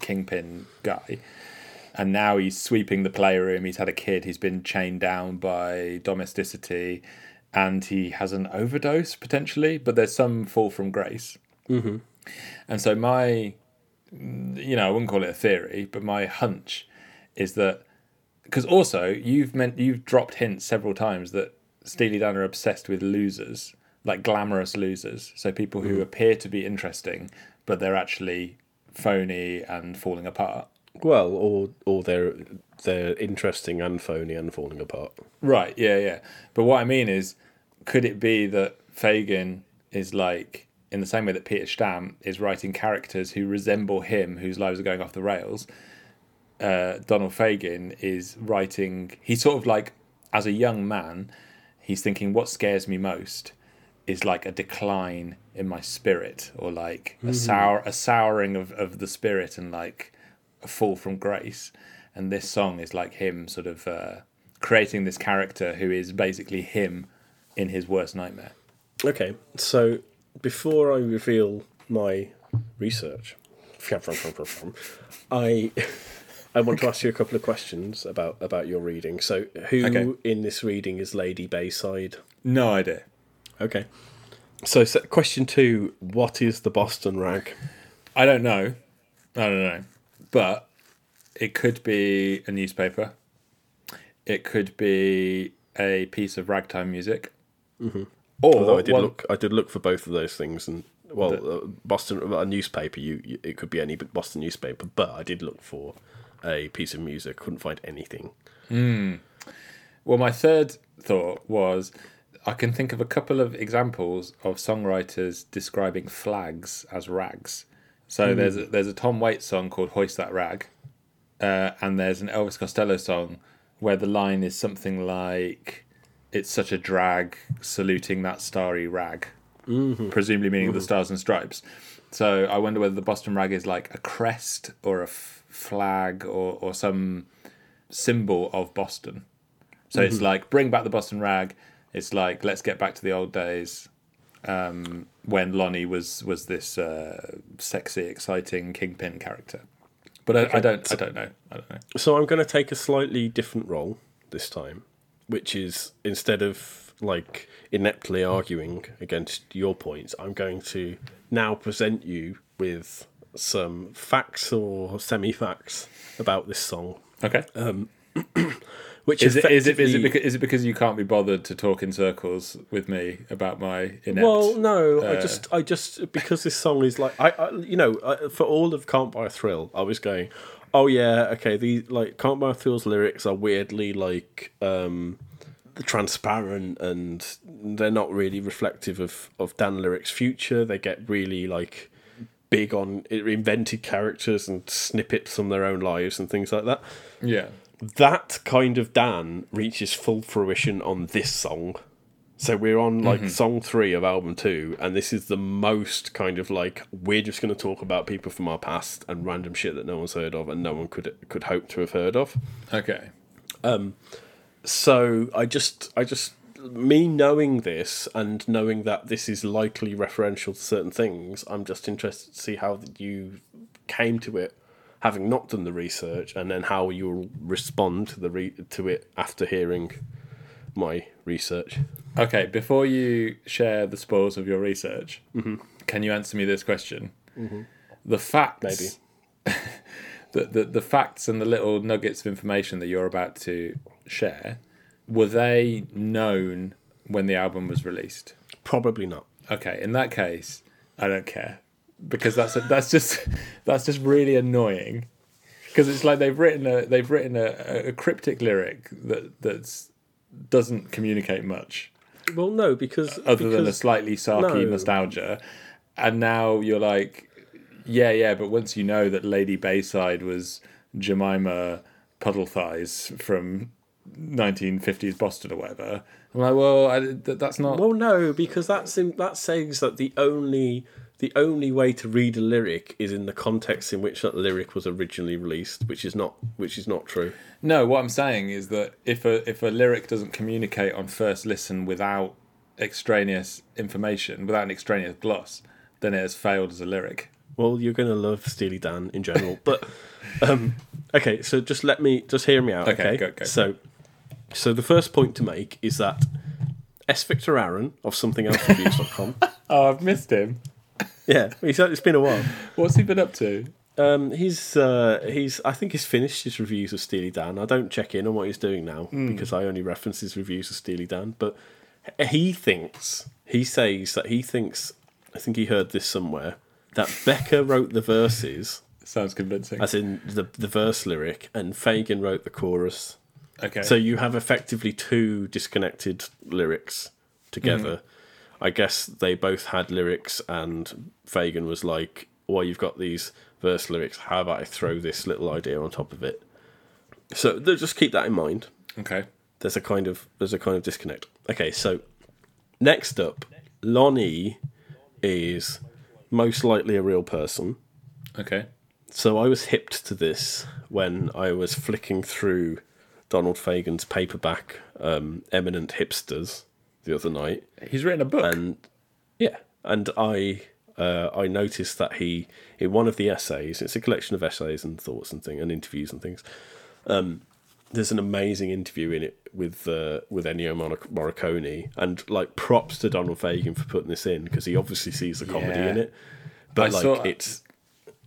C: kingpin guy. And now he's sweeping the playroom. He's had a kid. He's been chained down by domesticity, and he has an overdose potentially. But there's some fall from grace. Mm-hmm. And so my, you know, I wouldn't call it a theory, but my hunch is that because also you've meant you've dropped hints several times that Steely Dan are obsessed with losers, like glamorous losers. So people who appear to be interesting, but they're actually phony and falling apart.
B: Well, or or they're they're interesting and phony and falling apart.
C: Right, yeah, yeah. But what I mean is, could it be that Fagen is like, in the same way that Peter Stamm is writing characters who resemble him, whose lives are going off the rails? Uh, Donald Fagen is writing, he's sort of like, as a young man, he's thinking, what scares me most is like a decline in my spirit or like a sour a souring of, of the spirit and like a fall from grace and this song is like him sort of uh, creating this character who is basically him in his worst nightmare
B: Okay, so before I reveal my research, I I want to ask you a couple of questions about about your reading. So, who
C: Okay.
B: in this reading is Lady Bayside?
C: no idea
B: Okay. So, so, question two: What is the Boston rag?
C: i don't know i don't know but it could be a newspaper it could be a piece of ragtime music mm-hmm. or
B: Although I did
C: one-
B: look, I did look for both of those things, and well, uh, Boston a newspaper. You, you, it could be any Boston newspaper, but I did look for a piece of music. Couldn't find anything.
C: Well, my third thought was I can think of a couple of examples of songwriters describing flags as rags. So hmm. there's a, there's a Tom Waits song called "Hoist That Rag," uh, and there's an Elvis Costello song where the line is something like "It's such a drag saluting that starry rag," mm-hmm. presumably meaning the mm-hmm. stars and stripes. So I wonder whether the Boston rag is like a crest or a f- flag or or some symbol of Boston. So it's mm-hmm. like bring back the Boston rag. It's like let's get back to the old days um, when Lonnie was was this uh, sexy, exciting kingpin character. But I, I don't, I don't know. I don't know.
B: So I'm going to take a slightly different role this time, which is instead of like ineptly arguing against your points, I'm going to now present you with some facts or semi-facts about this song.
C: Okay.
B: Which
C: is it is it is it because is it because you can't be bothered to talk in circles with me about my inept?
B: Well, no, I
C: uh,
B: just, I just because this song is like, I, I you know, I, for all of "Can't Buy a Thrill," I was going, oh yeah, okay, these like "Can't Buy a Thrill's lyrics are weirdly like um transparent and they're not really reflective of of Dan Lyric's future. They get really like big on invented characters and snippets from their own lives and things like that
C: yeah.
B: That kind of Dan reaches full fruition on this song. So we're on like song three of album two, and this is the most kind of like we're just going to talk about people from our past and random shit that no one's heard of and no one could could hope to have heard of.
C: Okay. Um.
B: So I just I just me knowing this and knowing that this is likely referential to certain things, I'm just interested to see how you came to it, having not done the research, and then how you'll respond to the re- to it after hearing my research.
C: Okay. Before you share the spoils of your research, mm-hmm. can you answer me this question? Mm-hmm. The facts,
B: Maybe.
C: the, the the facts and the little nuggets of information that you're about to share, were they known when the album was released?
B: Probably not.
C: Okay, in that case, I don't care because that's that's just that's just really annoying because it's like they've written a they've written a, a cryptic lyric that that's doesn't communicate much
B: Well, no, because
C: other than a slightly sarky
B: no.
C: nostalgia, and now you're like, yeah, yeah, but once you know that Lady Bayside was Jemima Puddle Thighs from 1950s Boston or whatever, I'm like, well, I, th- that's not.
B: Well, no, because that's in, that says that the only the only way to read a lyric is in the context in which that lyric was originally released, which is not which is not true.
C: No, what I'm saying is that if a if a lyric doesn't communicate on first listen without extraneous information, without an extraneous gloss, then it has failed as a lyric.
B: Well, you're going to love Steely Dan in general, but um, okay. So just let me just hear me out.
C: Okay,
B: Okay,
C: go- go.
B: So, so the first point to make is that S. Victor Aaron of SomethingElseReviews.com.
C: Oh, I've missed him.
B: yeah, it's been a while.
C: What's he been up to?
B: Um, he's uh, he's I think he's finished his reviews of Steely Dan. I don't check in on what he's doing now because I only reference his reviews of Steely Dan. But he thinks he says that he thinks I think he heard this somewhere that Becker wrote the verses,
C: Sounds convincing.
B: as in the the verse lyric, and Fagen wrote the chorus.
C: Okay.
B: So you have effectively two disconnected lyrics together. I guess they both had lyrics, and Fagen was like, "Well, you've got these verse lyrics. How about I throw this little idea on top of it?" So just keep that in mind.
C: okay.
B: There's a kind of there's a kind of disconnect. Okay, so next up, Lonnie is most likely a real person.
C: Okay.
B: So I was hipped to this when I was flicking through Donald Fagen's paperback um, "Eminent Hipsters" the other night,
C: He's written a book.
B: and yeah, and I uh, I noticed that he in one of the essays, it's a collection of essays and thoughts and thing and interviews and things. Um, there's an amazing interview in it with uh, with Ennio Morricone, and like props to Donald Fagen for putting this in because he obviously sees the comedy
C: Yeah.
B: in it. But
C: I
B: like
C: saw-
B: it's,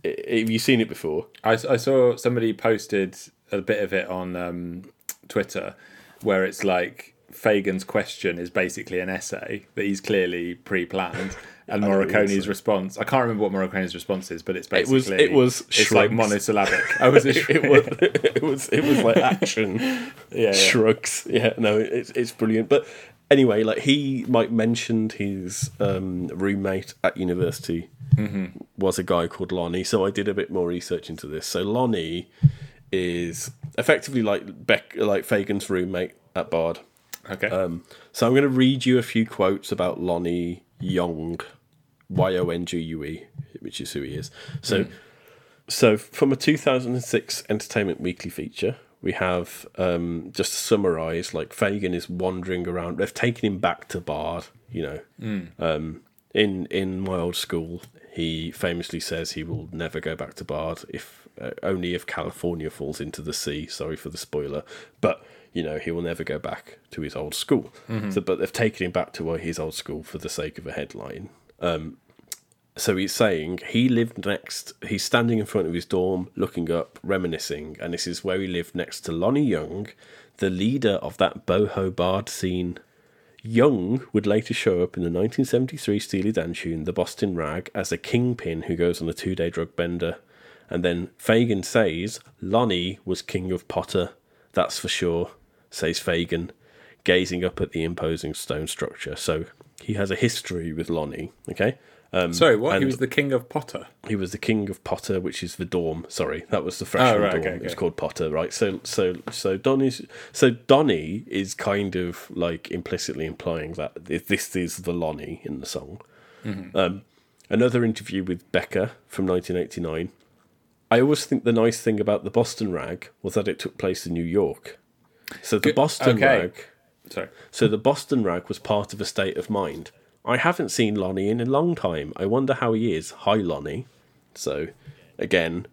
B: have you seen it before?
C: I, I saw somebody posted a bit of it on um, Twitter where it's like Fagen's question is basically an essay that he's clearly pre-planned, and
B: know what you mean,
C: Morricone's response. I can't remember what Morricone's response is, but it's basically
B: It was- it was
C: it's like monosyllabic. Oh, was it?
B: it was it was it was like action
C: yeah, yeah.
B: shrugs yeah no it's it's brilliant but anyway like he might mentioned his um roommate at university was a guy called lonnie so i did a bit more research into this so lonnie is effectively like beck like fagen's roommate at bard
C: Okay.
B: um, so i'm going to read you a few quotes about lonnie Yongue y-o-n-g-u-e which is who he is so so, from a 2006 Entertainment Weekly feature, we have um, just to summarise, like Fagen is wandering around. They've taken him back to Bard, you know. Um, in in my old school, he famously says he will never go back to Bard if uh, only if California falls into the sea. Sorry for the spoiler, but you know he will never go back to his old school. So, but they've taken him back to uh, his old school for the sake of a headline. So he's saying he lived next. He's standing in front of his dorm, looking up, reminiscing, and this is where he lived next to Lonnie Yongue, the leader of that boho bard scene. Yongue would later show up in the 1973 Steely Dan tune "The Boston Rag" as a kingpin who goes on a two-day drug bender, and then Fagen says Lonnie was king of Potter. That's for sure, says Fagen, gazing up at the imposing stone structure. So he has a history with Lonnie. Okay. Um,
C: Sorry, what? He was the king of Potter.
B: he was the king of Potter, which is the dorm. Sorry, that was the freshman
C: Oh, right,
B: dorm.
C: okay,
B: It's
C: okay.
B: called Potter, right? So, so, so Donny's, so Donny is kind of like implicitly implying that this is the Lonnie in the song.
C: Mm-hmm.
B: Um, another interview with Becker from 1989. I always think the nice thing about the Boston Rag was that it took place in New York. So the Boston
C: okay.
B: Rag.
C: Sorry.
B: So the Boston Rag was part of a state of mind. I haven't seen Lonnie in a long time. I wonder how he is. Hi, Lonnie. So, again,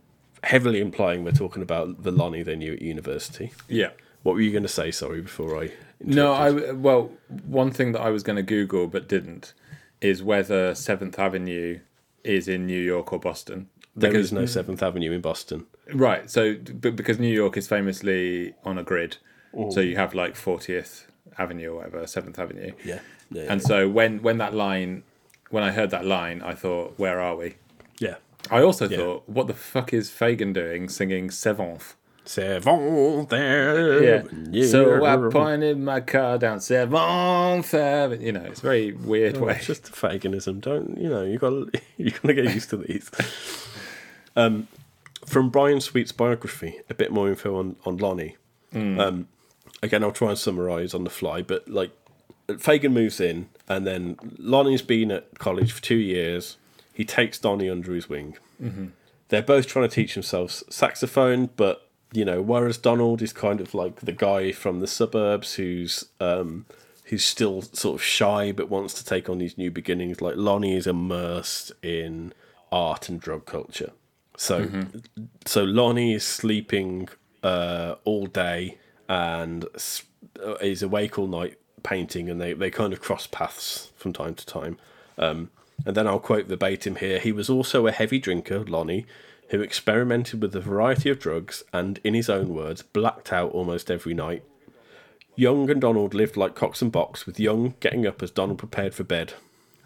B: heavily implying we're talking about the Lonnie they knew at university.
C: Yeah.
B: What were you going to say? Sorry, before I.
C: No. I well, one thing that I was going to Google but didn't is whether Seventh Avenue is in New York or Boston.
B: There is no Seventh Avenue in Boston.
C: Right. So, but because New York is famously on a grid, so you have like 40th Avenue or whatever, Seventh Avenue.
B: Yeah. yeah
C: And so when when that line, when I heard that line, I thought, where are we?
B: yeah.
C: I also thought, what the fuck is Fagen doing singing Seventh?
B: Seven there.
C: Yeah. So I pointed my car down Seventh Avenue. You know, it's a very weird way.
B: It's just Fagenism. Don't you know? You got you got to get used to these. Um, from Brian Sweet's biography, a bit more info on on Lonnie. Um, again, I'll try and summarise on the fly, but like Fagen moves in, and then Lonnie's been at college for two years. he takes Donnie under his wing. They're both trying to teach themselves saxophone, but you know, whereas Donald is kind of like the guy from the suburbs who's um, who's still sort of shy but wants to take on these new beginnings. Like Lonnie is immersed in art and drug culture. So, so Lonnie is sleeping uh, all day and uh, is awake all night painting, and they, they kind of cross paths from time to time. Um, and then I'll quote verbatim here He was also a heavy drinker, Lonnie, who experimented with a variety of drugs and, in his own words, blacked out almost every night. Yongue and Donald lived like Cox and Box, with Yongue getting up as Donald prepared for bed.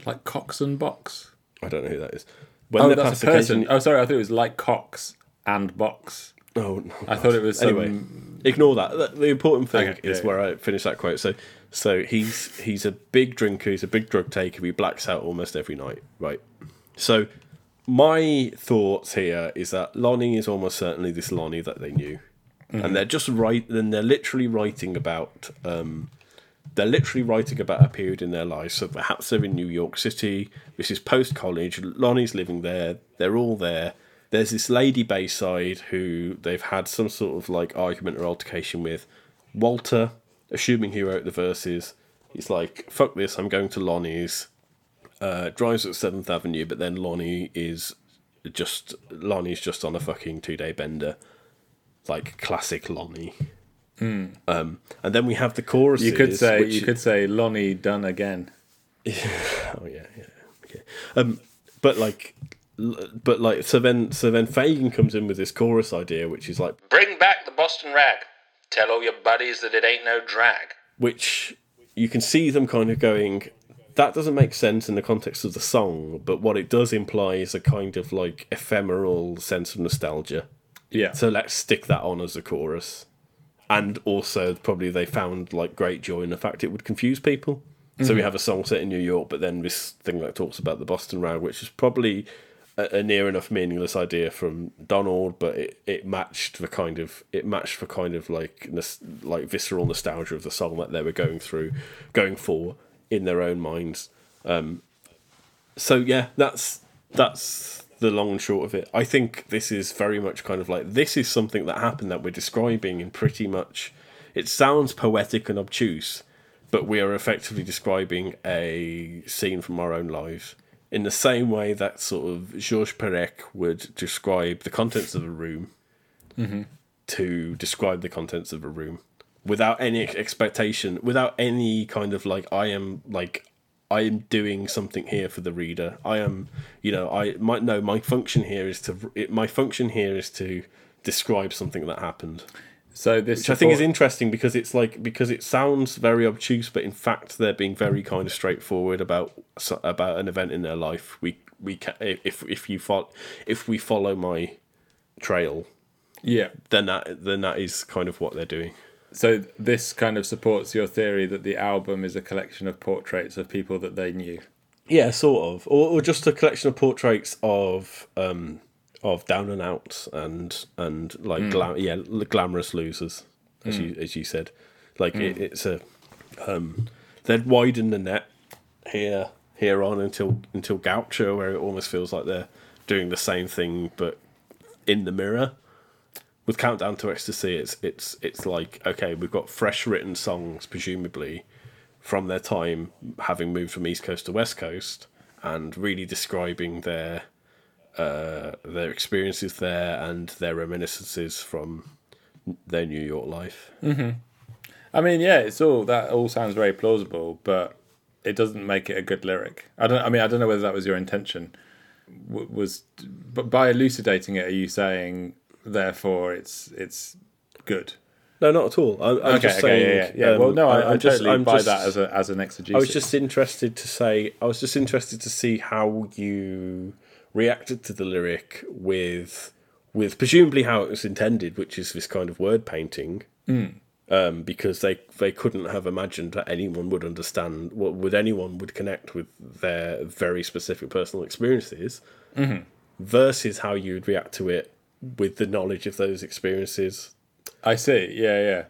C: Like Cox and Box.
B: I don't know who that is. When
C: Oh, that's a person.
B: occasion-
C: Oh, sorry, I thought it was like Cox and Box.
B: Oh, no.
C: I thought it was some,
B: Anyway, ignore that. The- important thing
C: Okay,
B: is
C: yeah,
B: where I finish that quote. So, so he's he's a big drinker. He's a big drug taker. He blacks out almost every night. Right. So, my thoughts here is that Lonnie is almost certainly this Lonnie that they knew, and they're just right. Then they're literally writing about. Um, they're literally writing about a period in their lives. So perhaps they're in New York City. This is post college. Lonnie's living there. They're all there. There's this lady Bayside who they've had some sort of like argument or altercation with. Walter, assuming he wrote the verses, he's like, fuck this, I'm going to Lonnie's. Uh, drives at Seventh Avenue, but then Lonnie is just Lonnie's just on a fucking two day bender. Like classic Lonnie. Um, and then we have the chorus.
C: you could say you could say Lonnie done again.
B: Oh yeah, yeah. Okay. Um, but like, but like, so then, so then Fagen comes in with this chorus idea, which is like,
D: Bring back the Boston rag. Tell all your buddies that it ain't no drag.
B: which you can see them kind of going. That doesn't make sense in the context of the song, but what it does imply is a kind of like ephemeral sense of nostalgia.
C: Yeah.
B: So let's stick that on as a chorus. And also, probably they found like great joy in the fact it would confuse people. So we mm-hmm. have a song set in New York, but then this thing that talks about the Boston rag, which is probably a, near enough meaningless idea from Donald, but it, it matched the kind of it matched the kind of like like visceral nostalgia of the song that they were going through, going for in their own minds. Um, so yeah, that's that's the long and short of it. I think this is very much kind of like this is something that happened that we're describing in pretty much. It sounds poetic and obtuse, but we are effectively describing a scene from our own lives in the same way that sort of Georges Perec would describe the contents of a room mm-hmm. to describe the contents of a room without any expectation, without any kind of like I am like I am doing something here for the reader. I am, you know, I might no. My function here is to it, my function here is to describe something that happened,
C: So this
B: which I think is interesting because it's like because it sounds very obtuse, but in fact they're being very kind of straightforward about about an event in their life. We we ca if if you follow if we follow my trail,
C: yeah.
B: then that then that is kind of what they're doing.
C: So this kind of supports your theory that the album is a collection of portraits of people that they knew.
B: Yeah, sort of, or, or just a collection of portraits of um of down and outs and and like hmm. glam- yeah glamorous losers, as hmm. you as you said. Like it, hmm. it's a um they'd widen the net here here on until until Gaucho, where it almost feels like they're doing the same thing but in the mirror. With Countdown to Ecstasy, it's it's it's like okay, we've got fresh written songs, presumably from their time having moved from East Coast to West Coast, and really describing their uh, their experiences there and their reminiscences from their New York life.
C: I mean, yeah, it's all that all sounds very plausible, but it doesn't make it a good lyric. I don't. I mean, I don't know whether that was your intention. W- was but by elucidating it, are you saying therefore it's it's good?
B: No, not at all. I, I'm
C: Okay,
B: just
C: okay,
B: saying.
C: yeah, yeah. yeah.
B: um,
C: well, no, I,
B: I'm
C: I
B: just-
C: totally
B: I'm
C: buy
B: just-
C: that as a as an exegesis.
B: I was just interested to say. I was just interested to see how you reacted to the lyric with, with presumably how it was intended, which is this kind of word painting. Mm. Um, because they they couldn't have imagined that anyone would understand what would anyone would connect with their very specific personal experiences, mm-hmm. versus how you would react to it with the knowledge of those experiences.
C: I see. Yeah, yeah.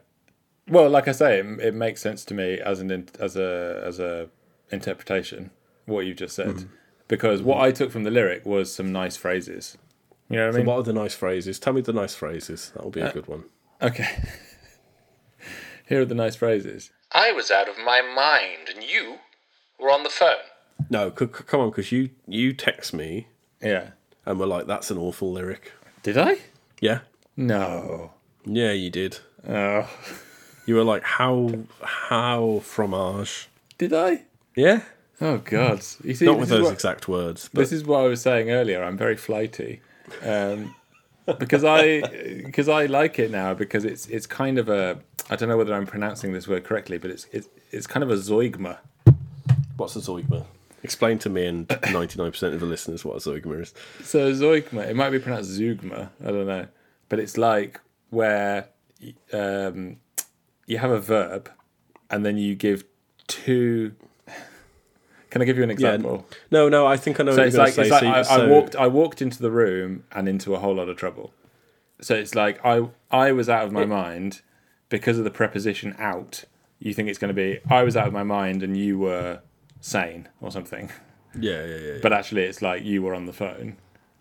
C: Well, like I say, it, it makes sense to me as an in, as a as a interpretation what you've just said. Mm-hmm. Because what I took from the lyric was some nice phrases. You know what I
B: So
C: mean?
B: what are the nice phrases? Tell me the nice phrases. That'll
C: Uh,
B: be a good one.
C: Okay. Here are the nice phrases.
D: I was out of my mind, and you were on the phone.
B: No, c- c- come on, because you you text me
C: Yeah.
B: and we're like, that's an awful lyric.
C: Did I?
B: Yeah,
C: No.
B: yeah, you did.
C: Oh.
B: You were like, how how fromage?
C: Did I?
B: Yeah,
C: Oh God! You see,
B: not with those
C: what-
B: exact words, but
C: This is what I was saying earlier. I'm very flighty, um, because I because I like it now because it's it's kind of a I don't know whether I'm pronouncing this word correctly, but it's it's it's kind of a zoigma.
B: what's a zoigma? Explain to me and ninety nine percent of the listeners what a zoigma is.
C: So zoigma, it might be pronounced zugma. I don't know, but it's like where um, you have a verb, and then you give two. Can I give you an
B: Yeah.
C: example?
B: No, no, I think I know
C: So
B: what
C: it's like, it's like. I,
B: So-
C: I walked I walked into the room and into a whole lot of trouble. So it's like I I was out of my mind because of the preposition out. You think it's going to be I was out of my mind and you were sane or something,
B: Yeah, yeah, yeah. yeah.
C: but actually it's like you were on the phone.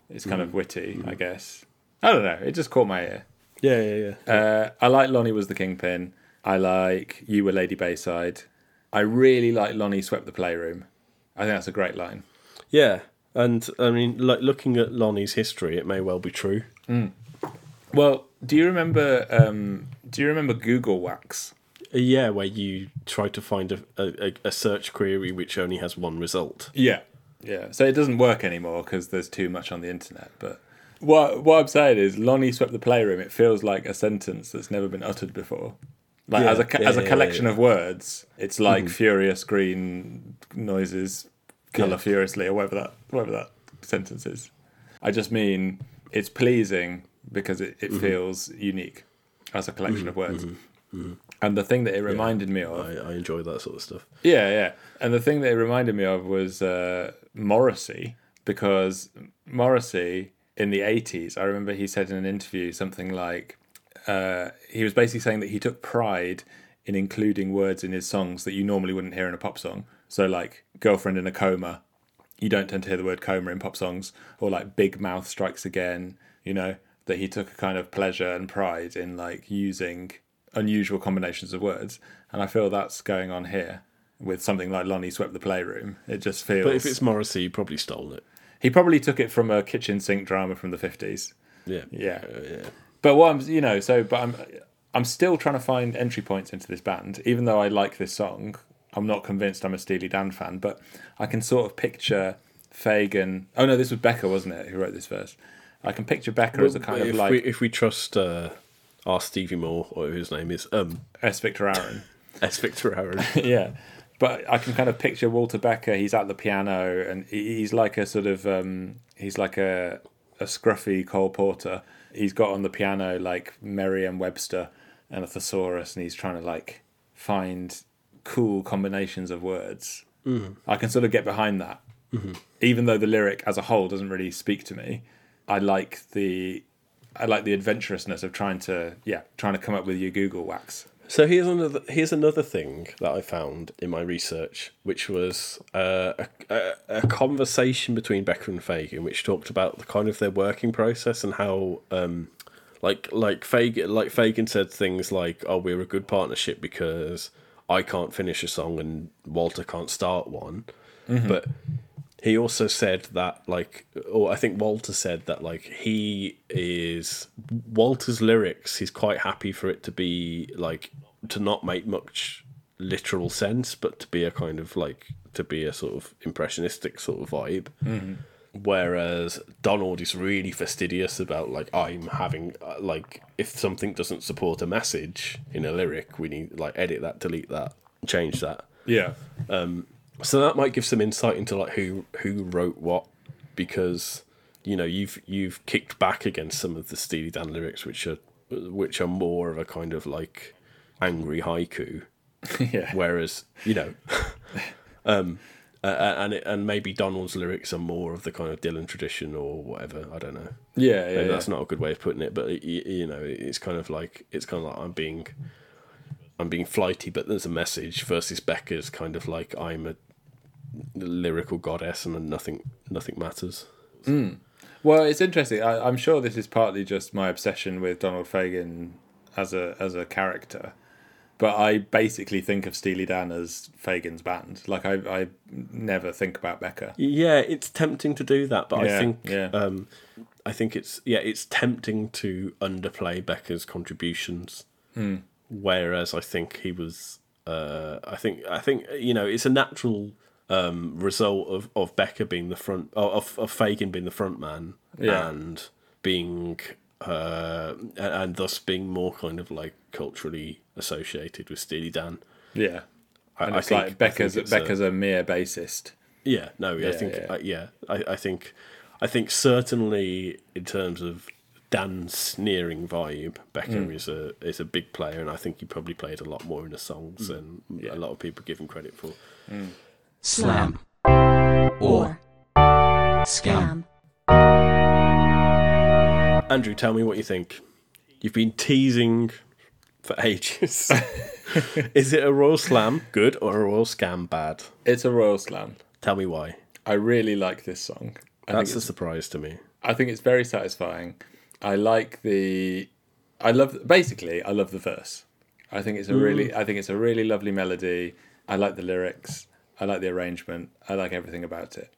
C: It's kind of
B: Mm-hmm.
C: witty, I guess. I don't know. It just caught my ear.
B: yeah, yeah, yeah.
C: Uh, I like Lonnie was the kingpin. I like you were Lady Bayside. I really like Lonnie swept the playroom. I think that's a great line.
B: Yeah, and I mean, like looking at Lonnie's history, it may well be true.
C: Well, do you remember? Um, do you remember Google Wax?
B: Uh, Yeah, where you try to find a, a, a search query which only has one result.
C: Yeah, yeah. So it doesn't work anymore because there's too much on the internet. But what what I'm saying is, Lonnie swept the playroom. It feels like a sentence that's never been uttered before. Like
B: Yeah,
C: as a
B: yeah,
C: as a collection
B: yeah.
C: of words, it's like mm-hmm. furious green noises, color furiously, or whatever that whatever that sentence is. I just mean it's pleasing because it, it mm-hmm. feels unique as a collection mm-hmm. of words. And the thing that it reminded me of
B: I, I enjoy that sort of stuff.
C: yeah, yeah. And the thing that it reminded me of was uh, Morrissey, because Morrissey in the 80s, I remember he said in an interview something like, uh, he was basically saying that he took pride in including words in his songs that you normally wouldn't hear in a pop song. So, like, Girlfriend in a Coma, you don't tend to hear the word coma in pop songs, or like Big Mouth Strikes Again, you know, that he took a kind of pleasure and pride in like using unusual combinations of words. And I feel that's going on here with something like Lonnie Swept the Playroom. It just feels.
B: But if it's Morrissey, he probably stole it.
C: He probably took it from a kitchen sink drama from the 50s.
B: Yeah.
C: Yeah.
B: Uh, yeah.
C: But what I'm, you know, so, but I'm, I'm still trying to find entry points into this band, even though I like this song. I'm not convinced I'm a Steely Dan fan, but I can sort of picture Fagen. Oh no, this was Becker, wasn't it, who wrote this verse? I can picture Becker as a kind of like
B: we, if we trust uh, our Stevie Moore, or whose name is um,
C: S. Victor Aaron.
B: S. Victor Aaron.
C: yeah. But I can kind of picture Walter Becker. He's at the piano, and he's like a sort of um, he's like a a scruffy Cole Porter. He's got on the piano like Merriam-Webster and a thesaurus, and he's trying to like find cool combinations of words. Mm-hmm. I can sort of get behind that, mm-hmm. even though the lyric as a whole doesn't really speak to me. I like the I like the adventurousness of trying to yeah trying to come up with your Google wax.
B: So here's another here's another thing that I found in my research, which was uh, a, a, a conversation between Becker and Fagen, which talked about the kind of their working process and how, um, like like Fagen like Fagen said things like, "Oh, we're a good partnership because I can't finish a song and Walter can't start one," but he also said that like or i think walter said that like he is walter's lyrics he's quite happy for it to be like to not make much literal sense but to be a kind of like to be a sort of impressionistic sort of vibe. Whereas donald is really fastidious about like i'm having uh, like if something doesn't support a message in a lyric we need like edit that delete that change that.
C: Yeah.
B: So that might give some insight into like who who wrote what, because you know you've you've kicked back against some of the Steely Dan lyrics, which are which are more of a kind of like angry haiku,
C: yeah.
B: whereas you know, um, uh, and it, and maybe Donald's lyrics are more of the kind of Dylan tradition or whatever. I don't know.
C: Yeah, yeah,
B: that's not a good way of putting it, but y- you know, it's kind of like it's kind of like I'm being, I'm being flighty, but there's a message versus Becker's kind of like I'm a lyrical goddess, and then nothing nothing matters.
C: Well, it's interesting. I, I'm sure this is partly just my obsession with Donald Fagen as a as a character, but I basically think of Steely Dan as Fagen's band. Like I, I never think about Becker.
B: Yeah, it's tempting to do that, but I think
C: yeah.
B: um, I think it's yeah, it's tempting to underplay Becker's contributions.
C: Hmm.
B: Whereas I think he was, uh, I think I think you know, it's a natural um, result of, of Becker being the front of of Fagen being the front man
C: Yeah.
B: and being uh, and, and thus being more kind of like culturally associated with Steely Dan.
C: Yeah,
B: I,
C: and
B: I
C: it's
B: think
C: like
B: I think it's a-
C: Becker's a mere bassist.
B: yeah, no, I
C: Yeah,
B: think
C: yeah.
B: yeah, yeah I, I think I think certainly in terms of Dan's sneering vibe, Becker
C: Mm.
B: is a is a big player, and I think he probably played a lot more in the songs than a lot of people give him credit for.
E: Slam. Or. Scam.
B: Andrew, tell me what you think. You've been teasing for ages. is it a royal slam good or a royal scam bad?
C: It's a royal slam.
B: Tell me why.
C: I really like this song. I think
B: That's a surprise to me.
C: I think it's very satisfying. I like the, I love basically I love the verse. I think it's a really mm. I think it's a really lovely melody. I like the lyrics. I like the arrangement. I like everything about it.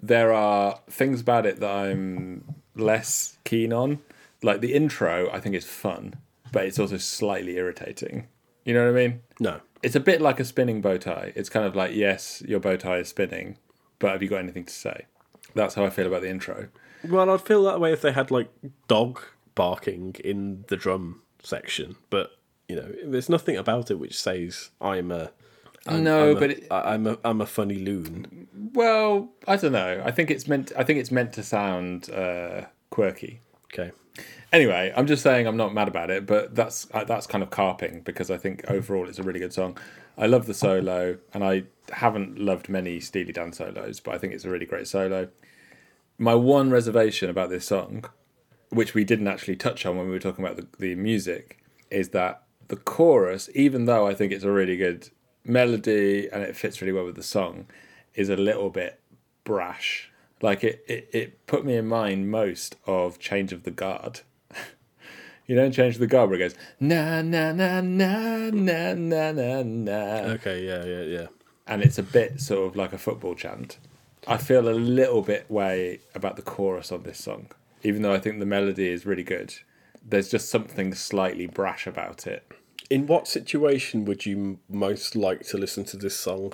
C: There are things about it that I'm less keen on. Like the intro, I think is fun, but it's also slightly irritating. You know what I mean?
B: No.
C: It's a bit like a spinning bow tie. It's kind of like yes, your bow tie is spinning, but have you got anything to say? That's how I feel about the intro.
B: Well, I'd feel that way if they had like dog barking in the drum section, but you know, there's nothing about it which says I'm a. I'm,
C: No,
B: I'm a-
C: but it-
B: I'm a I'm a funny loon.
C: Well, I don't know. I think it's meant. I think it's meant to sound uh, quirky.
B: Okay.
C: Anyway, I'm just saying I'm not mad about it, but that's uh, that's kind of carping because I think overall it's a really good song. I love the solo, and I haven't loved many Steely Dan solos, but I think it's a really great solo. My one reservation about this song, which we didn't actually touch on when we were talking about the, the music, is that the chorus, even though I think it's a really good melody and it fits really well with the song, is a little bit brash. Like it, it, it put me in mind most of Change of the Guard. you know, Change of the Guard where it goes na na na na na na na na,
B: Okay. Yeah. Yeah. Yeah.
C: and it's a bit sort of like a football chant. I feel a little bit way about the chorus on this song, even though I think the melody is really good. There's just something slightly brash about it
B: In what situation would you most like to listen to this song?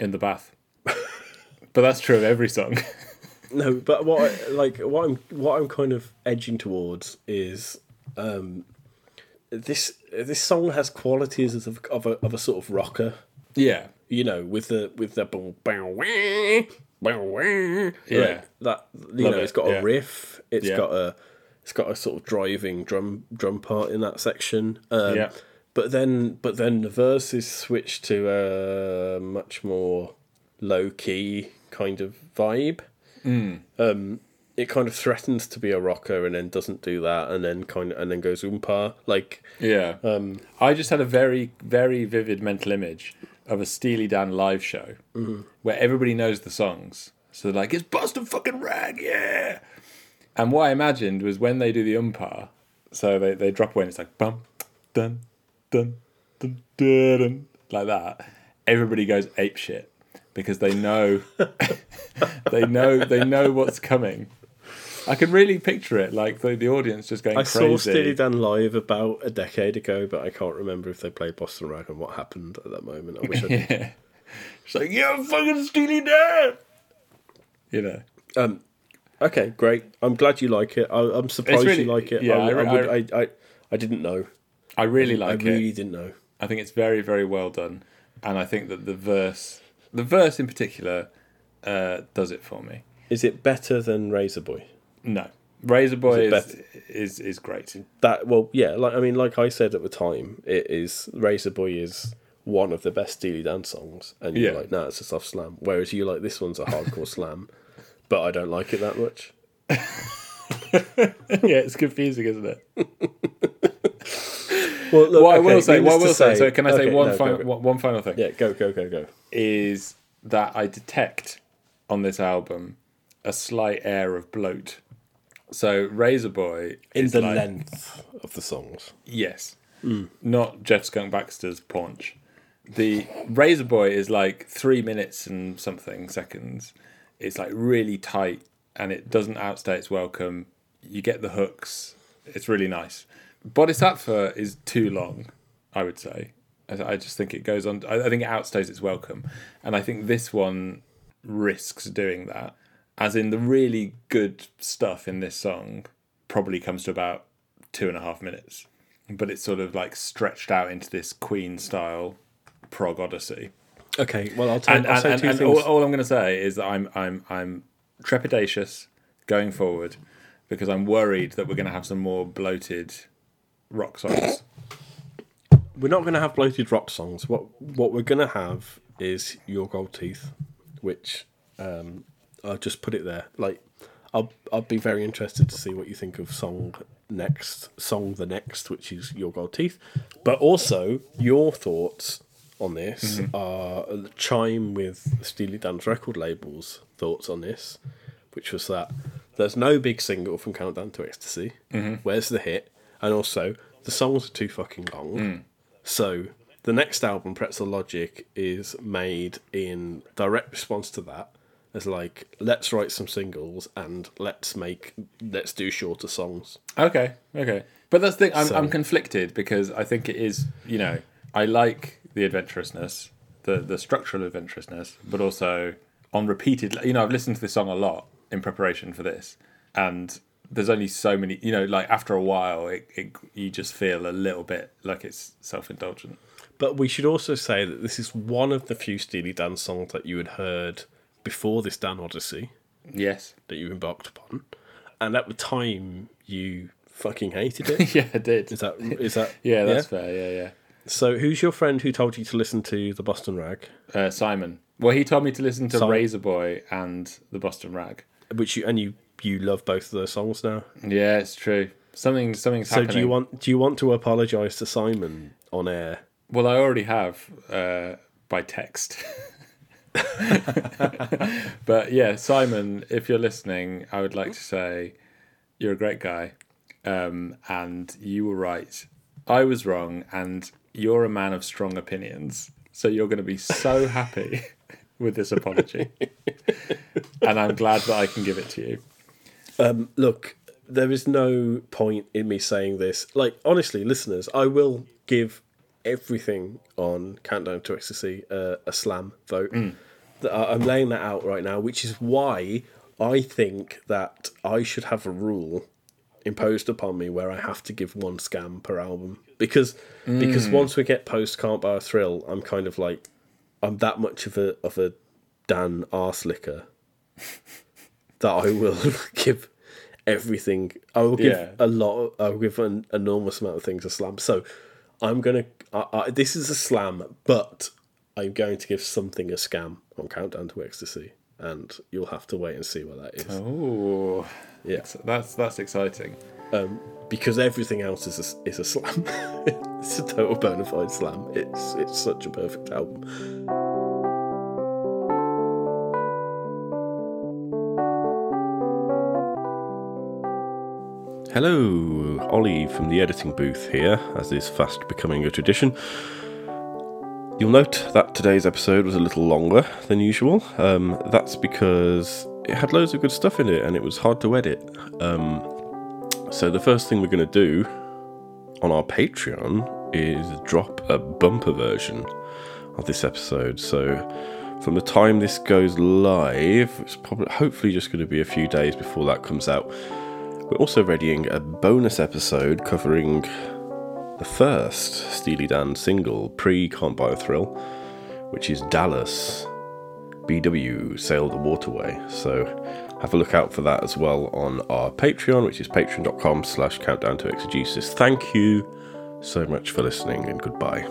C: in the bath. but that's true of every song.
B: No, but what I, like what I'm what I'm kind of edging towards is um, this this song has qualities of of a, of a sort of rocker.
C: yeah.
B: you know, with the with the boom, bow, wah, bow, wah,
C: Yeah.
B: like that you
C: Love
B: know,
C: it,
B: it's got
C: yeah.
B: a riff. It's
C: Yeah.
B: got a it's got a sort of driving drum drum part in that section. Um,
C: Yeah.
B: But then but then the verse is switched to a much more low key kind of vibe.
C: Hmm.
B: Um, it kind of threatens to be a rocker and then doesn't do that and then kind of and then goes oompa like
C: Yeah. Um, I just had a very, very vivid mental image of a Steely Dan live show where everybody knows the songs. So they're like, it's Boston fucking rag, yeah. And what I imagined was when they do the umpire, so they, they drop away and it's like bum, dun, dun, dun, dun, dun, like that. Everybody goes ape shit because they know they know they know what's coming. I can really picture it, like the, the audience just going
B: I
C: crazy.
B: saw Steely Dan live about a decade ago, but I can't remember if they played Boston Rag and what happened at that moment. I wish I did.
C: Yeah. It's like, yeah, fucking Steely Dan. You know.
B: um, okay, great. I'm glad you like it. I, I'm surprised
C: really-
B: you like it.
C: yeah,
B: I,
C: I-
B: I, would, I, I, I didn't know.
C: I really
B: I
C: like
B: really
C: it.
B: didn't know.
C: I think it's very, very well done. And I think that the verse, the verse in particular, uh, does it for me.
B: Is it better than Razor Boy?
C: No. Razor Boy
B: Is
C: is, is, is, great.
B: That well, yeah. Like I mean, like I said at the time, it is Razor Boy is one of the best Steely Dan songs, and you're
C: Yeah.
B: like, nah, it's a soft slam. Whereas you like this one's a hardcore slam, but I don't like it that much.
C: yeah, it's confusing, isn't it?
B: Well, look,
C: What I
B: okay,
C: will say, what I will say, so can I say
B: okay,
C: one,
B: no,
C: final,
B: go, go.
C: one, final thing?
B: Yeah, go, go, go, go.
C: Is that I detect on this album a slight air of bloat. So Razor Boy
B: In
C: is
B: the
C: like-
B: length of the songs.
C: Yes. Mm. Not Jeff Skunk Baxter's paunch. The Razor Boy is like three minutes and something seconds. It's like really tight and it doesn't outstay its welcome. You get the hooks. It's really nice. Bodhisattva is too long, I would say. I I just think it goes on. I I think it outstays its welcome. And I think this one risks doing that. As in, the really good stuff in this song probably comes to about two and a half minutes but it's sort of like stretched out into this Queen style prog odyssey.
B: Okay, well, I'll, tell,
C: And,
B: I'll
C: and,
B: say
C: and,
B: two
C: and
B: things.
C: all, all I'm going to say is that I'm I'm I'm trepidatious going forward because I'm worried that we're going to have some more bloated rock songs.
B: We're not going to have bloated rock songs. What what we're going to have is Your Gold Teeth, which um, I'll just put it there. Like, I'll I'll be very interested to see what you think of song next, song the next, which is Your Gold Teeth, but also your thoughts on this are chime with Steely Dan's record label's thoughts on this, which was that there's no big single from Countdown to Ecstasy. Where's the hit? And also the songs are too fucking long. Hmm. So the next album, Pretzel Logic, is made in direct response to that. As like, let's write some singles and let's make let's do shorter songs.
C: Okay, okay. But that's the thing. I'm,
B: So-
C: I'm conflicted because I think it is, you know, I like the adventurousness, the the structural adventurousness, but also on repeated. You know, I've listened to this song a lot in preparation for this, and there's only so many. You know, like after a while, it, it you just feel a little bit like it's self indulgent.
B: But we should also say that this is one of the few Steely Dan songs that you had heard before this Dan Odyssey
C: Yes.
B: that you embarked upon, and at the time you fucking hated it.
C: yeah, I did.
B: Is that is that
C: yeah, that's fair. Yeah, yeah.
B: So who's your friend who told you to listen to the Boston Rag,
C: Uh, Simon. Well, he told me to listen to. Razor Boy and the Boston Rag.
B: which you and you you love both of those songs now?
C: Yeah, it's true. Something, something's
B: So
C: happening.
B: do you want do you want to apologise to Simon on air?
C: Well, I already have uh, by text. but yeah, Simon, if you're listening, I would like to say you're a great guy, um, and you were right. I was wrong, and you're a man of strong opinions. So you're going to be so happy with this apology, and I'm glad that I can give it to you.
B: Um, look, there is no point in me saying this. Like honestly, listeners, I will give everything on Countdown to Ecstasy uh, a slam vote. Mm. I- I'm laying that out right now, which is why I think that I should have a rule imposed upon me where I have to give one scam per album because because mm. once we get post Can't Buy a Thrill, I'm kind of like I'm that much of a of a Dan arse licker that I will give everything. I will give
C: Yeah.
B: a lot. I will give an enormous amount of things a slam. So I'm gonna. I, I, this is a slam, but I'm going to give something a scam on Countdown to Ecstasy, and you'll have to wait and see what that is.
C: Oh,
B: Yeah,
C: that's that's exciting.
B: Um, because everything else is a, is a slam. it's a total bona fide slam. It's it's such a perfect album. Hello, Ollie from the editing booth here, as is fast becoming a tradition. You'll note that today's episode was a little longer than usual. Um, that's because it had loads of good stuff in it and it was hard to edit. Um, so, the first thing we're going to do on our Patreon is drop a bumper version of this episode. So, from the time this goes live, it's probably hopefully just going to be a few days before that comes out. We're also readying a bonus episode covering the first Steely Dan single pre Can't Buy a Thrill, which is Dallas BW Sail the Waterway. So have a look out for that as well on our Patreon, which is patreon.com slash countdown to exegesis. Thank you so much for listening and goodbye.